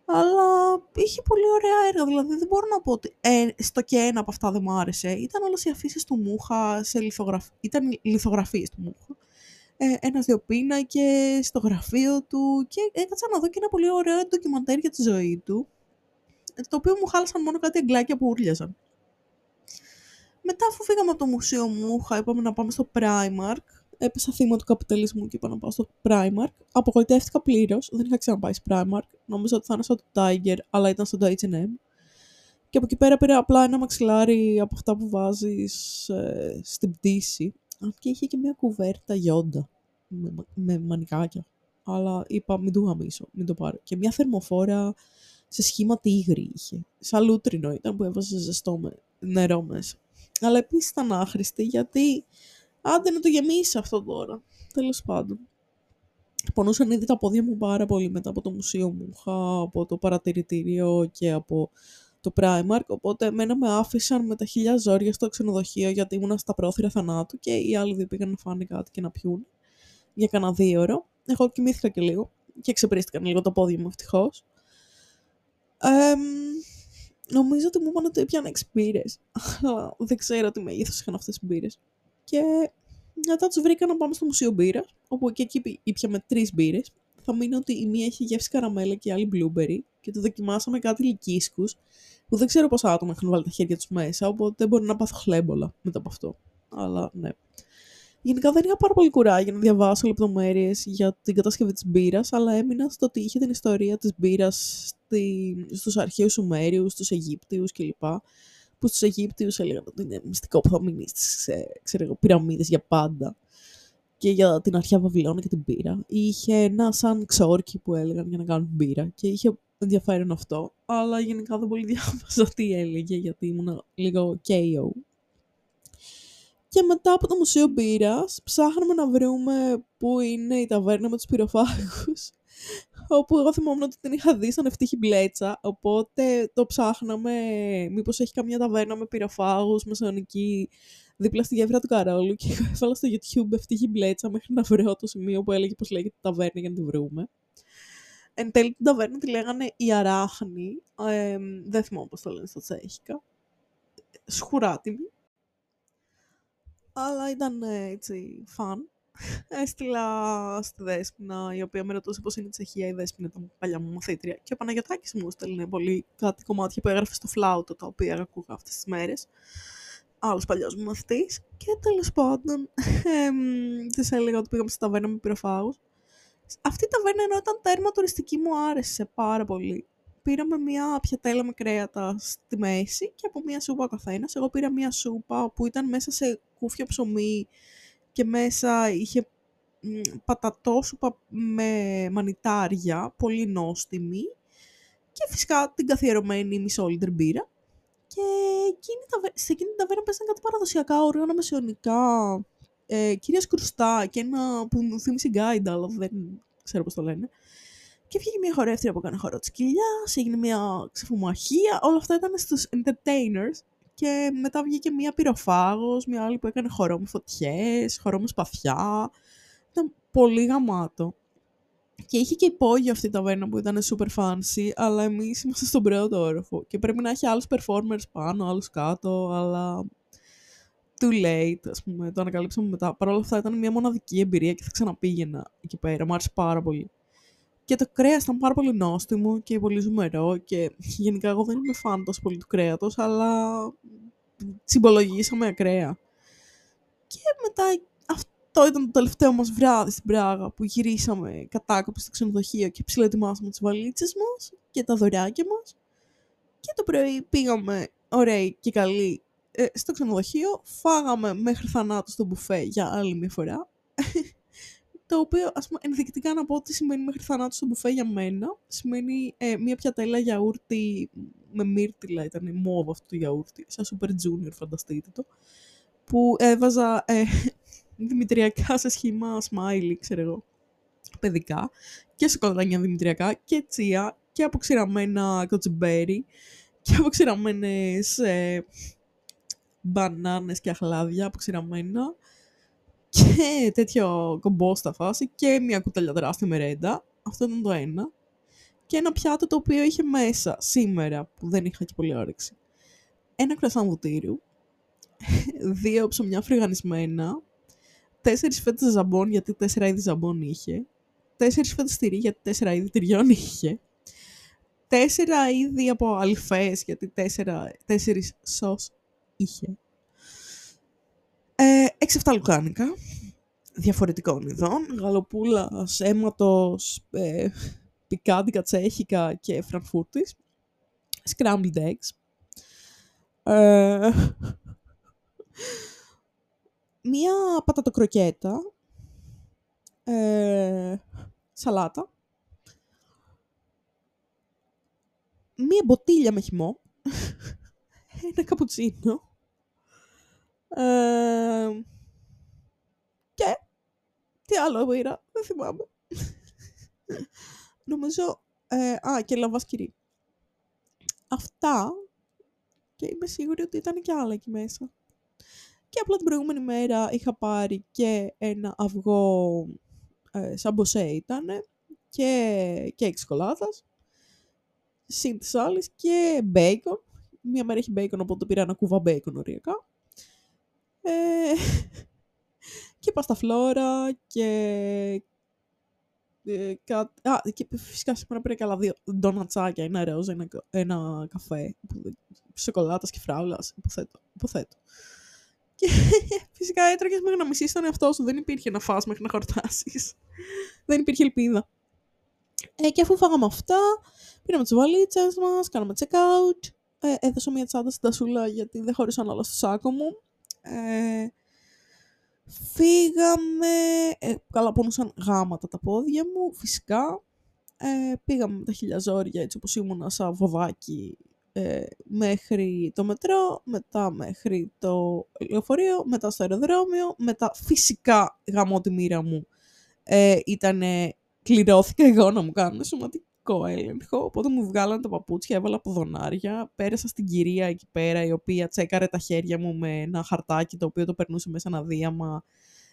Αλλά είχε πολύ ωραία έργα, δηλαδή δεν μπορώ να πω ότι ε, στο και ένα από αυτά δεν μου άρεσε. Ήταν όλες οι αφήσεις του Μούχα, σε λιθογραφ... ήταν λιθογραφίες του Μούχα ε, ένας-δύο πίνακες στο γραφείο του και έκατσα να δω και ένα πολύ ωραίο ντοκιμαντέρ για τη ζωή του, το οποίο μου χάλασαν μόνο κάτι εγκλάκια που ούρλιαζαν. Μετά αφού φύγαμε από το μουσείο μου, είπαμε να πάμε στο Primark, έπεσα θύμα του καπιταλισμού και είπα να πάω στο Primark. Απογοητεύτηκα πλήρως. Δεν είχα ξαναπάει στο Primark. Νομίζω ότι θα είναι στο Tiger, αλλά ήταν στο H&M. Και από εκεί πέρα πήρα απλά ένα μαξιλάρι από αυτά που βάζεις ε, στην πτήση και είχε και μια κουβέρτα γιόντα με, με μανικάκια. Αλλά είπα μην το γαμίσω, μην το πάρω. Και μια θερμοφόρα σε σχήμα τίγρη είχε. Σαν λούτρινο ήταν που έβαζε ζεστό με νερό μέσα. Αλλά επίσης ήταν άχρηστη γιατί άντε να το γεμίσει αυτό τώρα. Τέλος πάντων. Πονούσαν ήδη τα πόδια μου πάρα πολύ μετά από το μουσείο μου. από το παρατηρητήριο και από το Primark, οπότε εμένα με άφησαν με τα χίλια ζόρια στο ξενοδοχείο γιατί ήμουνα στα πρόθυρα θανάτου και οι άλλοι δύο πήγαν να φάνε κάτι και να πιούν για κανένα δύο ώρο. Εγώ κοιμήθηκα και λίγο και ξεπρίστηκαν λίγο το πόδι μου ευτυχώς. Ε, νομίζω ότι μου είπαν ότι έπιανα 6 μπύρες. Δεν ξέρω τι μέγεθος είχαν αυτές οι μπύρες. Και μετά τους βρήκα να πάμε στο Μουσείο Μπύρας, όπου και εκεί ήπιαμε τρεις μπύρες. Θα μείνω ότι η μία έχει γεύση καραμέλα και η άλλη blueberry και το δοκιμάσαμε κάτι λυκίσκους, που δεν ξέρω πόσα άτομα έχουν βάλει τα χέρια τους μέσα, οπότε δεν μπορεί να πάθω χλέμπολα μετά από αυτό. Αλλά ναι. Γενικά δεν είχα πάρα πολύ κουράγιο να διαβάσω λεπτομέρειες για την κατασκευή της μπύρας, αλλά έμεινα στο ότι είχε την ιστορία της μπύρας στη... στους αρχαίους Σουμέριους, στους Αιγύπτιους κλπ που στους Αιγύπτιους έλεγαν ότι είναι μυστικό που θα μείνει στις ε, πυραμίδες για πάντα και για την αρχαία Βαβυλώνα και την πύρα. Είχε ένα σαν ξόρκι που έλεγαν για να κάνουν πύρα και είχε ενδιαφέρον αυτό, αλλά γενικά δεν πολύ διάβαζα τι έλεγε γιατί ήμουν λίγο KO. Και μετά από το Μουσείο Μπύρας ψάχναμε να βρούμε πού είναι η ταβέρνα με τους πυροφάγους όπου εγώ θυμόμουν ότι την είχα δει στον Ευτύχη Μπλέτσα, οπότε το ψάχναμε μήπως έχει καμιά ταβέρνα με πυροφάγους, μεσαιωνική, δίπλα στη γέφυρα του Καρόλου και έβαλα στο YouTube Ευτύχη Μπλέτσα μέχρι να βρω το σημείο που έλεγε πως λέγεται ταβέρνα για να τη βρούμε. Εν τέλει την ταβέρνα τη λέγανε η Αράχνη, ε, δεν θυμάμαι πώς το λένε στα τσέχικα, σχουράτιμη, αλλά ήταν έτσι φαν έστειλα στη Δέσποινα, η οποία με ρωτούσε πώς είναι η Τσεχία, η Δέσποινα ήταν παλιά μου μαθήτρια. Και ο Παναγιωτάκης μου έστελνε πολύ κάτι κομμάτια που έγραφε στο φλάουτο, τα οποία ακούγα αυτές τις μέρες. Άλλος παλιός μου μαθητής. Και τέλος πάντων, της έλεγα ότι πήγαμε στη ταβέρνα με πυροφάγους. Αυτή η ταβέρνα ενώ ήταν τέρμα τουριστική μου άρεσε πάρα πολύ. Πήραμε μια πιατέλα με κρέατα στη μέση και από μια σούπα ο καθένας. Εγώ πήρα μια σούπα που ήταν μέσα σε κούφιο ψωμί και μέσα είχε πατατόσουπα με μανιτάρια, πολύ νόστιμη και φυσικά την καθιερωμένη μισόλιτρη μπύρα. Και εκείνη, σε εκείνη την ταβέρνα παίζανε κάτι παραδοσιακά, ωραία μεσαιωνικά, ε, κυρίως κρουστά και ένα που μου θύμισε γκάιντα, αλλά δεν ξέρω πώς το λένε. Και βγήκε μια χορεύτρια που έκανε χορό της κοιλιάς, έγινε μια ξεφουμαχία, όλα αυτά ήταν στους entertainers και μετά βγήκε μία πυροφάγος, μία άλλη που έκανε χορό με φωτιές, χορό με σπαθιά. Ήταν πολύ γαμάτο. Και είχε και υπόγειο αυτή η ταβέρνα που ήταν super fancy, αλλά εμείς είμαστε στον πρώτο όροφο. Και πρέπει να έχει άλλους performers πάνω, άλλους κάτω, αλλά too late, ας πούμε, το ανακαλύψαμε μετά. Παρ' όλα αυτά ήταν μια μοναδική εμπειρία και θα ξαναπήγαινα εκεί πέρα. Μου άρεσε πάρα πολύ. Και το κρέας ήταν πάρα πολύ νόστιμο και πολύ ζουμερό και γενικά εγώ δεν είμαι φαν τόσο πολύ του κρέατος, αλλά συμπολογίσαμε ακραία. Και μετά αυτό ήταν το τελευταίο μας βράδυ στην Πράγα που γυρίσαμε κατάκοπη στο ξενοδοχείο και ψηλοετοιμάσαμε τις βαλίτσες μας και τα δωρεάκια μας. Και το πρωί πήγαμε ωραίοι και καλοί ε, στο ξενοδοχείο, φάγαμε μέχρι θανάτου στο μπουφέ για άλλη μια φορά το οποίο ας πούμε ενδεικτικά να πω ότι σημαίνει μέχρι θανάτου στο μπουφέ για μένα. Σημαίνει ε, μία πιατέλα γιαούρτι με μύρτιλα, ήταν η μόβ αυτό το γιαούρτι, σαν super junior φανταστείτε το, που έβαζα ε, δημητριακά σε σχήμα smiley, ξέρω εγώ, παιδικά, και σοκολατάνια δημητριακά και τσία και αποξηραμένα κοτσιμπέρι και αποξηραμένες ε, μπανάνες και αχλάδια αποξηραμένα και τέτοιο κομπό στα φάση και μια κουταλιά τεράστια μερέντα. Αυτό ήταν το ένα. Και ένα πιάτο το οποίο είχε μέσα σήμερα, που δεν είχα και πολύ όρεξη. Ένα κρασάν βουτύριου, δύο ψωμιά φρυγανισμένα, τέσσερις φέτες ζαμπόν, γιατί τέσσερα είδη ζαμπόν είχε, τέσσερις φέτες τυρί, γιατί τέσσερα είδη τυριών είχε, τέσσερα είδη από αλφές, γιατί τέσσερα, τέσσερις σως είχε. Ε, 6-7 λουκάνικα διαφορετικών ειδών. Γαλοπούλας, αίματος, ε, πικάντικα, τσέχικα και φραγκφούρτης. Scrambled eggs. Ε, μία πατατοκροκέτα. Ε, σαλάτα. Μία μποτίλια με χυμό. Ένα καπουτσίνο και τι άλλο πήρα, δεν θυμάμαι. Νομίζω, ε, α, και λαβάσκυρι. Αυτά και είμαι σίγουρη ότι ήταν και άλλα εκεί μέσα. Και απλά την προηγούμενη μέρα είχα πάρει και ένα αυγό ε, σαν ποσέ ήταν και κέικ σοκολάτας, συν της άλλης και μπέικον. Μία μέρα έχει μπέικον, οπότε πήρα ένα κουβά μπέικον οριακά. Ε, και πασταφλόρα και... Ε, κα, α, και φυσικά σήμερα πήρα και άλλα δύο ντονατσάκια, ένα ροζ, ένα, ένα καφέ, σοκολάτας και φράουλας, υποθέτω. υποθέτω. Και φυσικά έτρεχες μέχρι να μισήσεις τον εαυτό σου. Δεν υπήρχε να φας μέχρι να χορτάσεις. Δεν υπήρχε ελπίδα. Ε, και αφού φάγαμε αυτά, πήραμε τις βαλίτσες μας, κάναμε check out. Ε, έδωσα μια τσάντα στην τασούλα γιατί δεν χώρισαν όλα στο σάκο μου. Ε, φύγαμε, ε, καλά πόνουσαν γάματα τα πόδια μου, φυσικά. Ε, πήγαμε με τα χιλιαζόρια έτσι όπως ήμουνα σαν βοδάκι ε, μέχρι το μετρό, μετά μέχρι το λεωφορείο, μετά στο αεροδρόμιο, μετά φυσικά γαμώ τη μοίρα μου. Ε, ήτανε, κληρώθηκα εγώ να μου κάνω σωματικό έλεγχο, οπότε μου βγάλανε τα παπούτσια, έβαλα ποδονάρια, πέρασα στην κυρία εκεί πέρα, η οποία τσέκαρε τα χέρια μου με ένα χαρτάκι, το οποίο το περνούσε μέσα ένα δίαμα,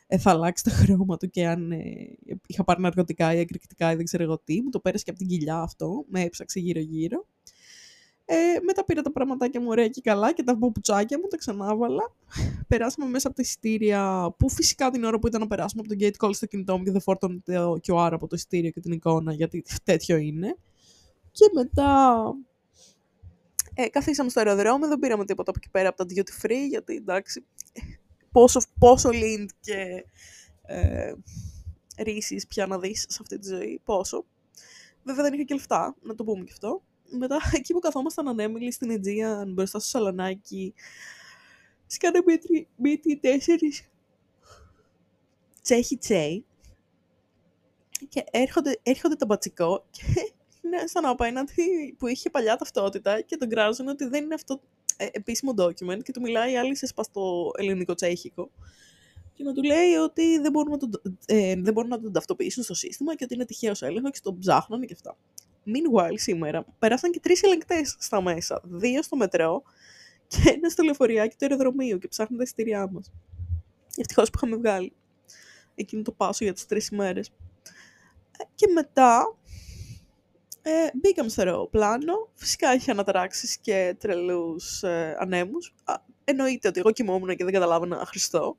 ε, θα αλλάξει το χρώμα του και αν ε, είχα πάρει ναρκωτικά ή εκρηκτικά ή δεν ξέρω εγώ τι, μου το πέρασε και από την κοιλιά αυτό, με έψαξε γύρω-γύρω. Ε, μετά πήρα τα πραγματάκια μου ωραία και καλά και τα παπουτσάκια μου, τα ξανάβαλα. Περάσαμε μέσα από τα εισιτήρια, που φυσικά την ώρα που ήταν να περάσουμε από το gate call στο κινητό μου και δεν φόρτωνε το QR από το εισιτήριο και την εικόνα, γιατί τέτοιο είναι. Και μετά ε, καθίσαμε στο αεροδρόμιο, δεν πήραμε τίποτα από εκεί πέρα από τα duty free, γιατί εντάξει, πόσο, πόσο lint και ε, ρίσεις πια να δεις σε αυτή τη ζωή, πόσο. Βέβαια δεν είχα και λεφτά, να το πούμε και αυτό μετά εκεί που καθόμασταν ανέμιλοι στην Αιτζία μπροστά στο σαλονάκι σκάνε μπίτι τέσσερις τσέχοι τσέι και έρχονται, έρχονται το μπατσικό και είναι σαν απέναντι που είχε παλιά ταυτότητα και τον κράζουν ότι δεν είναι αυτό ε, επίσημο document και του μιλάει άλλη σε σπαστό ελληνικό τσέχικο και να του λέει ότι δεν μπορούν να τον, ε, δεν μπορούν να τον ταυτοποιήσουν στο σύστημα και ότι είναι τυχαίος έλεγχο και τον ψάχνουν και αυτά. Meanwhile, σήμερα περάσαν και τρεις ελεγκτές στα μέσα. Δύο στο μετρό και ένα στο λεωφοριάκι του αεροδρομίου και ψάχνουν τα εισιτήριά μας. Ευτυχώς που είχαμε βγάλει εκείνο το πάσο για τις τρεις ημέρες. Ε, και μετά ε, μπήκαμε στο αεροπλάνο. Φυσικά είχε αναταράξεις και τρελούς ε, ανέμους. Εννοείται ότι εγώ κοιμόμουν και δεν καταλάβαινα Χριστό.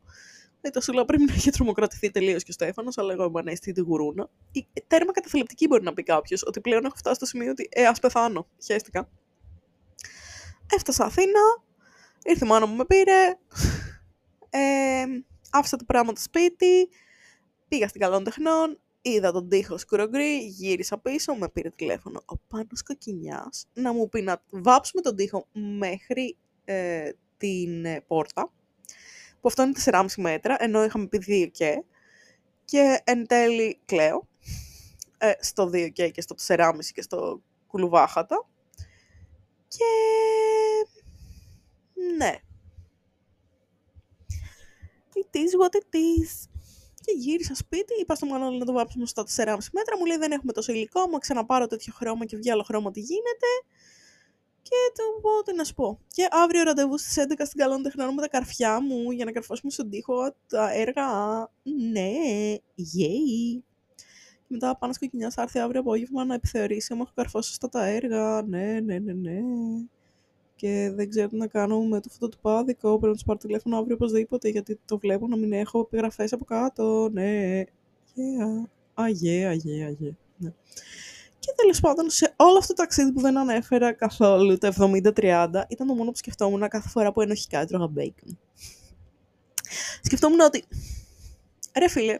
Ε, το σούλα πρέπει να έχει τρομοκρατηθεί τελείως και ο Στέφανος, αλλά εγώ είμαι ανέστη τη γουρούνα. Η τέρμα καταθλιπτική μπορεί να πει κάποιος, ότι πλέον έχω φτάσει στο σημείο ότι ε, ας πεθάνω. Χαίστηκα. Έφτασα Αθήνα, ήρθε η μάνα μου με πήρε, ε, άφησα το πράγμα το σπίτι, πήγα στην καλών τεχνών, είδα τον τοίχο σκουρογκρί, γύρισα πίσω, με πήρε τηλέφωνο ο Πάνος Κοκκινιάς να μου πει να βάψουμε τον τοίχο μέχρι ε, την ε, πόρτα που αυτό είναι 4,5 μέτρα, ενώ είχαμε πει 2 και. Και εν τέλει κλαίω, ε, στο 2 και και στο 4,5 και στο κουλουβάχατα. Και... ναι. It is what it is. Και γύρισα σπίτι, είπα στο Μανώλη να το βάψουμε στα 4,5 μέτρα, μου λέει δεν έχουμε τόσο υλικό, μου ξαναπάρω τέτοιο χρώμα και βγάλω χρώμα τι γίνεται. Και του πω τι να σου πω. Και αύριο ραντεβού στις 11 στην Καλών Τεχνών με τα καρφιά μου για να καρφώσουμε στον τοίχο τα έργα. Ναι, yay. Και μετά πάνω σκοκκινιά θα έρθει αύριο απόγευμα να επιθεωρήσει άμα έχω καρφώσει στα τα έργα. Ναι, ναι, ναι, ναι. Και δεν ξέρω τι να κάνω με το φωτό του πάδικο. Πρέπει να τους πάρω τηλέφωνο αύριο οπωσδήποτε γιατί το βλέπω να μην έχω επιγραφές από κάτω. Ναι. Yeah. Αγέ, αγέ, αγέ. Ναι. Και τέλος πάντων, σε όλο αυτό το ταξίδι που δεν ανέφερα καθόλου, το 70-30, ήταν το μόνο που σκεφτόμουν κάθε φορά που ενοχικά έτρωγα μπέικον. Σκεφτόμουν ότι, ρε φίλε,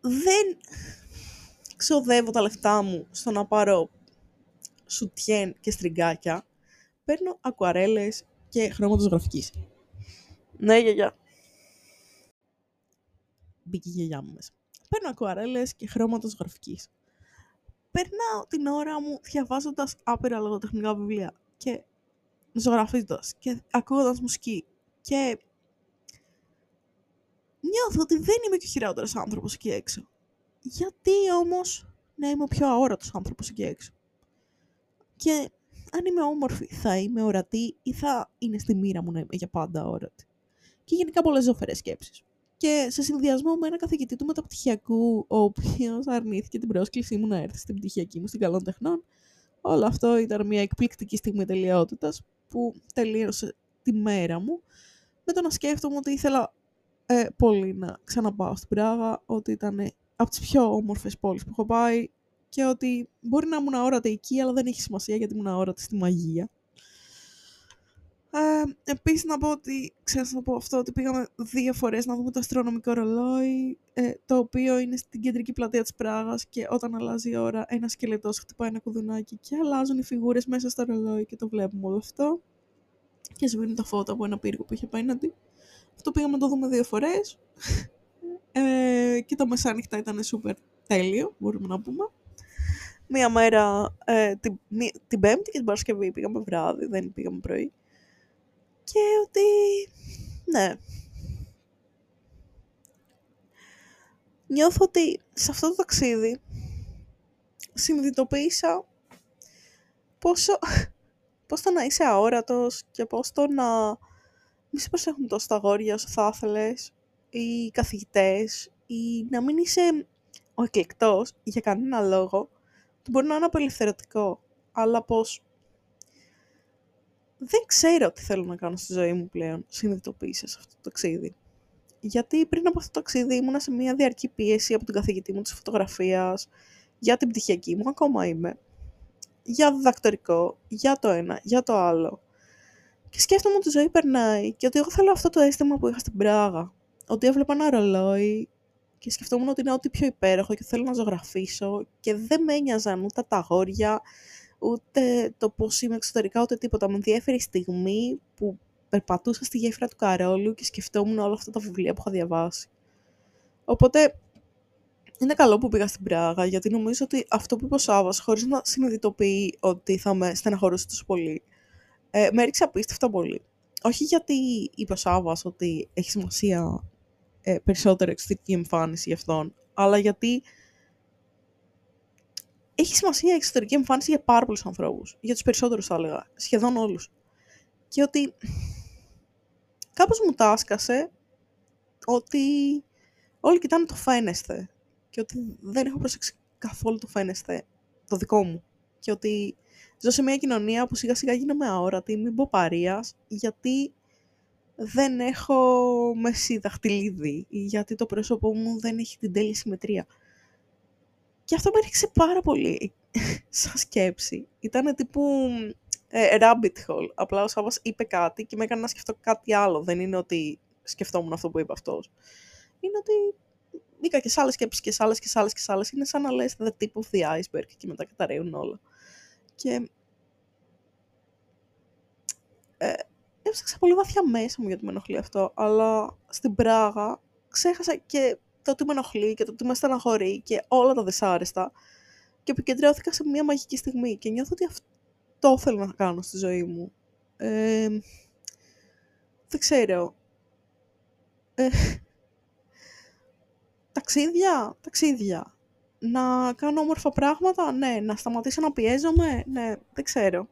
δεν ξοδεύω τα λεφτά μου στο να πάρω σουτιέν και στριγκάκια, παίρνω ακουαρέλες και χρώματος γραφικής. Ναι, γιαγιά. Μπήκε η γιαγιά μου μέσα παίρνω ακουαρέλες και χρώματα γραφικής. Περνάω την ώρα μου διαβάζοντας άπειρα λογοτεχνικά βιβλία και ζωγραφίζοντας και ακούγοντας μουσική και νιώθω ότι δεν είμαι και ο χειρότερος άνθρωπος εκεί έξω. Γιατί όμως να είμαι ο πιο αόρατος άνθρωπος εκεί έξω; Και αν είμαι όμορφη, θα είμαι ορατή ή θα είναι στη μοίρα μου να είμαι για πάντα όρατη. Και γενικά πολλές ζωφερές σκέψεις. Και σε συνδυασμό με ένα καθηγητή του μεταπτυχιακού, ο οποίος αρνήθηκε την πρόσκλησή μου να έρθει στην πτυχιακή μου στην Καλών Τεχνών, όλο αυτό ήταν μια εκπληκτική στιγμή τελειότητας που τελείωσε τη μέρα μου με το να σκέφτομαι ότι ήθελα ε, πολύ να ξαναπάω στην Πράγα, ότι ήταν από τις πιο όμορφες πόλεις που έχω πάει και ότι μπορεί να ήμουν αόρατη εκεί, αλλά δεν έχει σημασία γιατί ήμουν αόρατη στη μαγεία. Ε, επίσης να πω ότι, ξέρω να πω αυτό, ότι πήγαμε δύο φορές να δούμε το αστρονομικό ρολόι, ε, το οποίο είναι στην κεντρική πλατεία της Πράγας και όταν αλλάζει η ώρα ένα σκελετός χτυπάει ένα κουδουνάκι και αλλάζουν οι φιγούρες μέσα στο ρολόι και το βλέπουμε όλο αυτό. Και σβήνουν τα φώτα από ένα πύργο που είχε πάει να δει. Αυτό πήγαμε να το δούμε δύο φορές. Ε, και τα μεσάνυχτα ήταν super τέλειο, μπορούμε να πούμε. Μία μέρα, ε, την, την Πέμπτη και την Παρασκευή πήγαμε βράδυ, δεν πήγαμε πρωί. Και ότι, ναι. Νιώθω ότι σε αυτό το ταξίδι συνειδητοποίησα πόσο, πώς το να είσαι αόρατος και πώς το να μη σε προσέχουν τόσο τα αγόρια όσο θα ήθελες οι καθηγητές ή να μην είσαι ο εκλεκτός για κανένα λόγο το μπορεί να είναι απελευθερωτικό αλλά πως δεν ξέρω τι θέλω να κάνω στη ζωή μου πλέον συνειδητοποίησα σε αυτό το ταξίδι. Γιατί πριν από αυτό το ταξίδι ήμουνα σε μια διαρκή πίεση από τον καθηγητή μου της φωτογραφίας για την πτυχιακή μου, ακόμα είμαι για διδακτορικό, για το ένα, για το άλλο. Και σκέφτομαι ότι η ζωή περνάει και ότι εγώ θέλω αυτό το αίσθημα που είχα στην Πράγα ότι έβλεπα ένα ρολόι και σκεφτόμουν ότι είναι ό,τι πιο υπέροχο και θέλω να ζωγραφίσω και δεν με ένοιαζαν ούτε τα αγόρια, ούτε το πώς είμαι εξωτερικά, ούτε τίποτα. Με ενδιαφέρει η στιγμή που περπατούσα στη γέφυρα του Καρόλου και σκεφτόμουν όλα αυτά τα βιβλία που είχα διαβάσει. Οπότε είναι καλό που πήγα στην Πράγα, γιατί νομίζω ότι αυτό που είπε ο Σάββας, χωρίς να συνειδητοποιεί ότι θα με στεναχωρούσε τόσο πολύ, ε, με έριξε απίστευτα πολύ. Όχι γιατί είπε ο Σάββας ότι έχει σημασία ε, περισσότερο εξωτερική εμφάνιση για αυτόν, αλλά γιατί έχει σημασία η εξωτερική εμφάνιση για πάρα πολλούς ανθρώπους. Για τους περισσότερους, θα έλεγα. Σχεδόν όλους. Και ότι κάπως μου τάσκασε ότι όλοι κοιτάνε το φαίνεσθε και ότι δεν έχω προσέξει καθόλου το φαίνεσθε το δικό μου και ότι ζω σε μια κοινωνία που σιγά σιγά γίνομαι αόρατη, μην πω παρείας, γιατί δεν έχω μεσή δαχτυλίδι ή γιατί το πρόσωπό μου δεν έχει την τέλεια συμμετρία. Και αυτό με έριξε πάρα πολύ σαν σκέψη. Ήταν τύπου ε, rabbit hole. Απλά ο Σάββας είπε κάτι και με έκανε να σκεφτώ κάτι άλλο. Δεν είναι ότι σκεφτόμουν αυτό που είπε αυτός. Είναι ότι μπήκα και σε άλλες σκέψεις και σε άλλες και σε άλλες και σε άλλες. Είναι σαν να λες the tip of the iceberg και μετά καταραίουν όλα. Και ε, έψαξα πολύ βαθιά μέσα μου γιατί με ενοχλεί αυτό, αλλά στην Πράγα ξέχασα και το τι με ενοχλεί και το τι με στεναχωρεί και όλα τα δυσάρεστα και επικεντρώθηκα σε μια μαγική στιγμή και νιώθω ότι αυτό θέλω να κάνω στη ζωή μου. Ε, δεν ξέρω. Ε, ταξίδια, ταξίδια. Να κάνω όμορφα πράγματα, ναι. Να σταματήσω να πιέζομαι, ναι. Δεν ξέρω.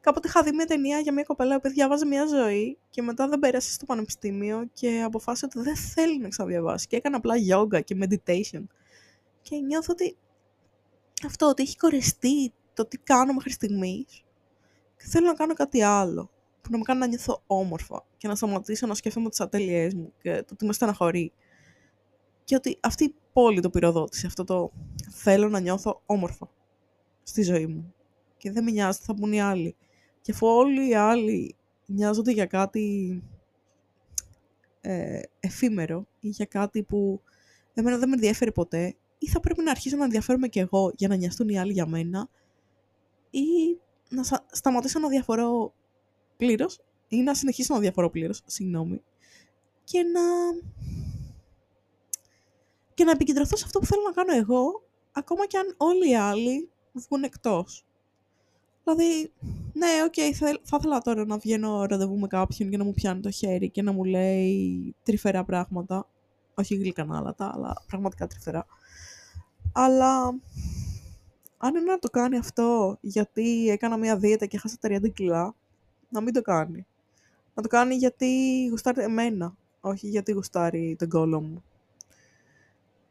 Κάποτε είχα δει μια ταινία για μια κοπέλα που διάβαζε μια ζωή και μετά δεν πέρασε στο πανεπιστήμιο και αποφάσισε ότι δεν θέλει να ξαναδιαβάσει και έκανε απλά yoga και meditation. Και νιώθω ότι αυτό, ότι έχει κορεστεί το τι κάνω μέχρι στιγμής και θέλω να κάνω κάτι άλλο που να με κάνει να νιώθω όμορφα και να σταματήσω να σκέφτομαι τις ατέλειές μου και το τι με στεναχωρεί. Και ότι αυτή η πόλη το πυροδότησε, αυτό το θέλω να νιώθω όμορφα στη ζωή μου. Και δεν με νοιάζει τι θα πούν οι άλλοι. Και αφού όλοι οι άλλοι νοιάζονται για κάτι ε, εφήμερο ή για κάτι που εμένα δεν με ενδιαφέρει ποτέ, ή θα πρέπει να αρχίσω να ενδιαφέρομαι κι εγώ για να νοιαστούν οι άλλοι για μένα, ή να σταματήσω να αδιαφορώ πλήρως, ή να συνεχίσω να αδιαφορώ πλήρως, συγγνώμη, και να... και να επικεντρωθώ σε αυτό που θέλω να κάνω εγώ, ακόμα κι αν όλοι οι άλλοι βγουν εκτός. Δηλαδή, ναι, OK, okay, θα, θα ήθελα τώρα να βγαίνω ραντεβού με κάποιον και να μου πιάνει το χέρι και να μου λέει τρυφερά πράγματα. Όχι γλυκανάλατα, αλλά πραγματικά τρυφερά. Αλλά αν είναι να το κάνει αυτό γιατί έκανα μια δίαιτα και χάσα 30 κιλά, να μην το κάνει. Να το κάνει γιατί γουστάρει εμένα, όχι γιατί γουστάρει τον κόλο μου.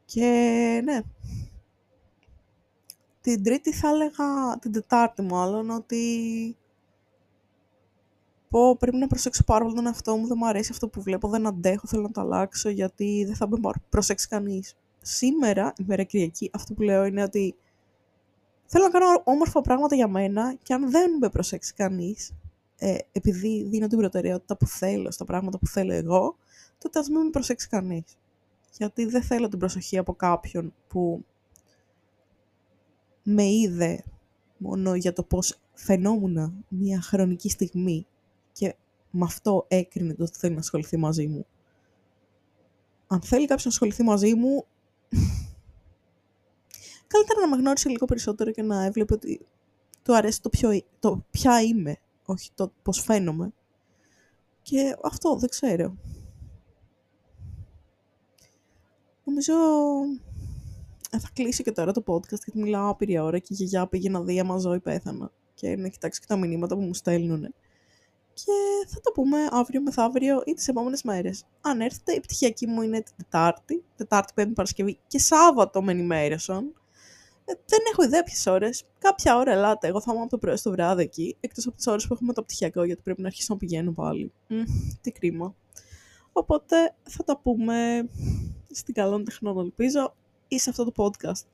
Και ναι, την τρίτη θα έλεγα, την τετάρτη μάλλον, ότι πω πρέπει να προσέξω πάρα πολύ τον εαυτό μου, δεν μου αρέσει αυτό που βλέπω, δεν αντέχω, θέλω να το αλλάξω γιατί δεν θα με προσέξει κανείς. Σήμερα, ημέρα Κυριακή, αυτό που λέω είναι ότι θέλω να κάνω όμορφα πράγματα για μένα και αν δεν με προσέξει κανείς, ε, επειδή δίνω την προτεραιότητα που θέλω στα πράγματα που θέλω εγώ, τότε ας μην με προσέξει κανείς. Γιατί δεν θέλω την προσοχή από κάποιον που με είδε μόνο για το πώς φαινόμουν μια χρονική στιγμή και με αυτό έκρινε το ότι θέλει να ασχοληθεί μαζί μου. Αν θέλει κάποιος να ασχοληθεί μαζί μου, καλύτερα να με γνώρισε λίγο περισσότερο και να έβλεπε ότι του αρέσει το, πιο, το ποια είμαι, όχι το πώς φαίνομαι. Και αυτό δεν ξέρω. Νομίζω ε, θα κλείσει και τώρα το podcast γιατί μιλάω άπειρη ώρα και η γιαγιά πήγε να δει άμα ζω ή πέθανα και να κοιτάξει και τα μηνύματα που μου στέλνουν. Και θα το πούμε αύριο μεθαύριο ή τις επόμενες μέρες. Αν έρθετε, η πτυχιακή μου είναι την Τετάρτη, Τετάρτη, Πέμπτη, Παρασκευή και Σάββατο με ενημέρωσαν. Ε, δεν έχω ιδέα ποιες ώρες. Κάποια ώρα ελάτε. Εγώ θα είμαι από το πρωί στο βράδυ εκεί. Εκτός από τις ώρες που έχουμε το πτυχιακό, γιατί πρέπει να αρχίσω να πηγαίνω πάλι. Mm, τι κρίμα. Οπότε θα τα πούμε στην καλών τεχνών, ελπίζω, ή σε αυτό το podcast.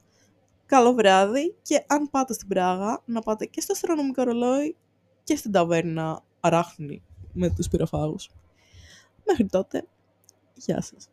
Καλό βράδυ και αν πάτε στην Πράγα, να πάτε και στο αστρονομικό ρολόι και στην ταβέρνα Αράχνη με τους πυροφάγους. Μέχρι τότε, γεια σας.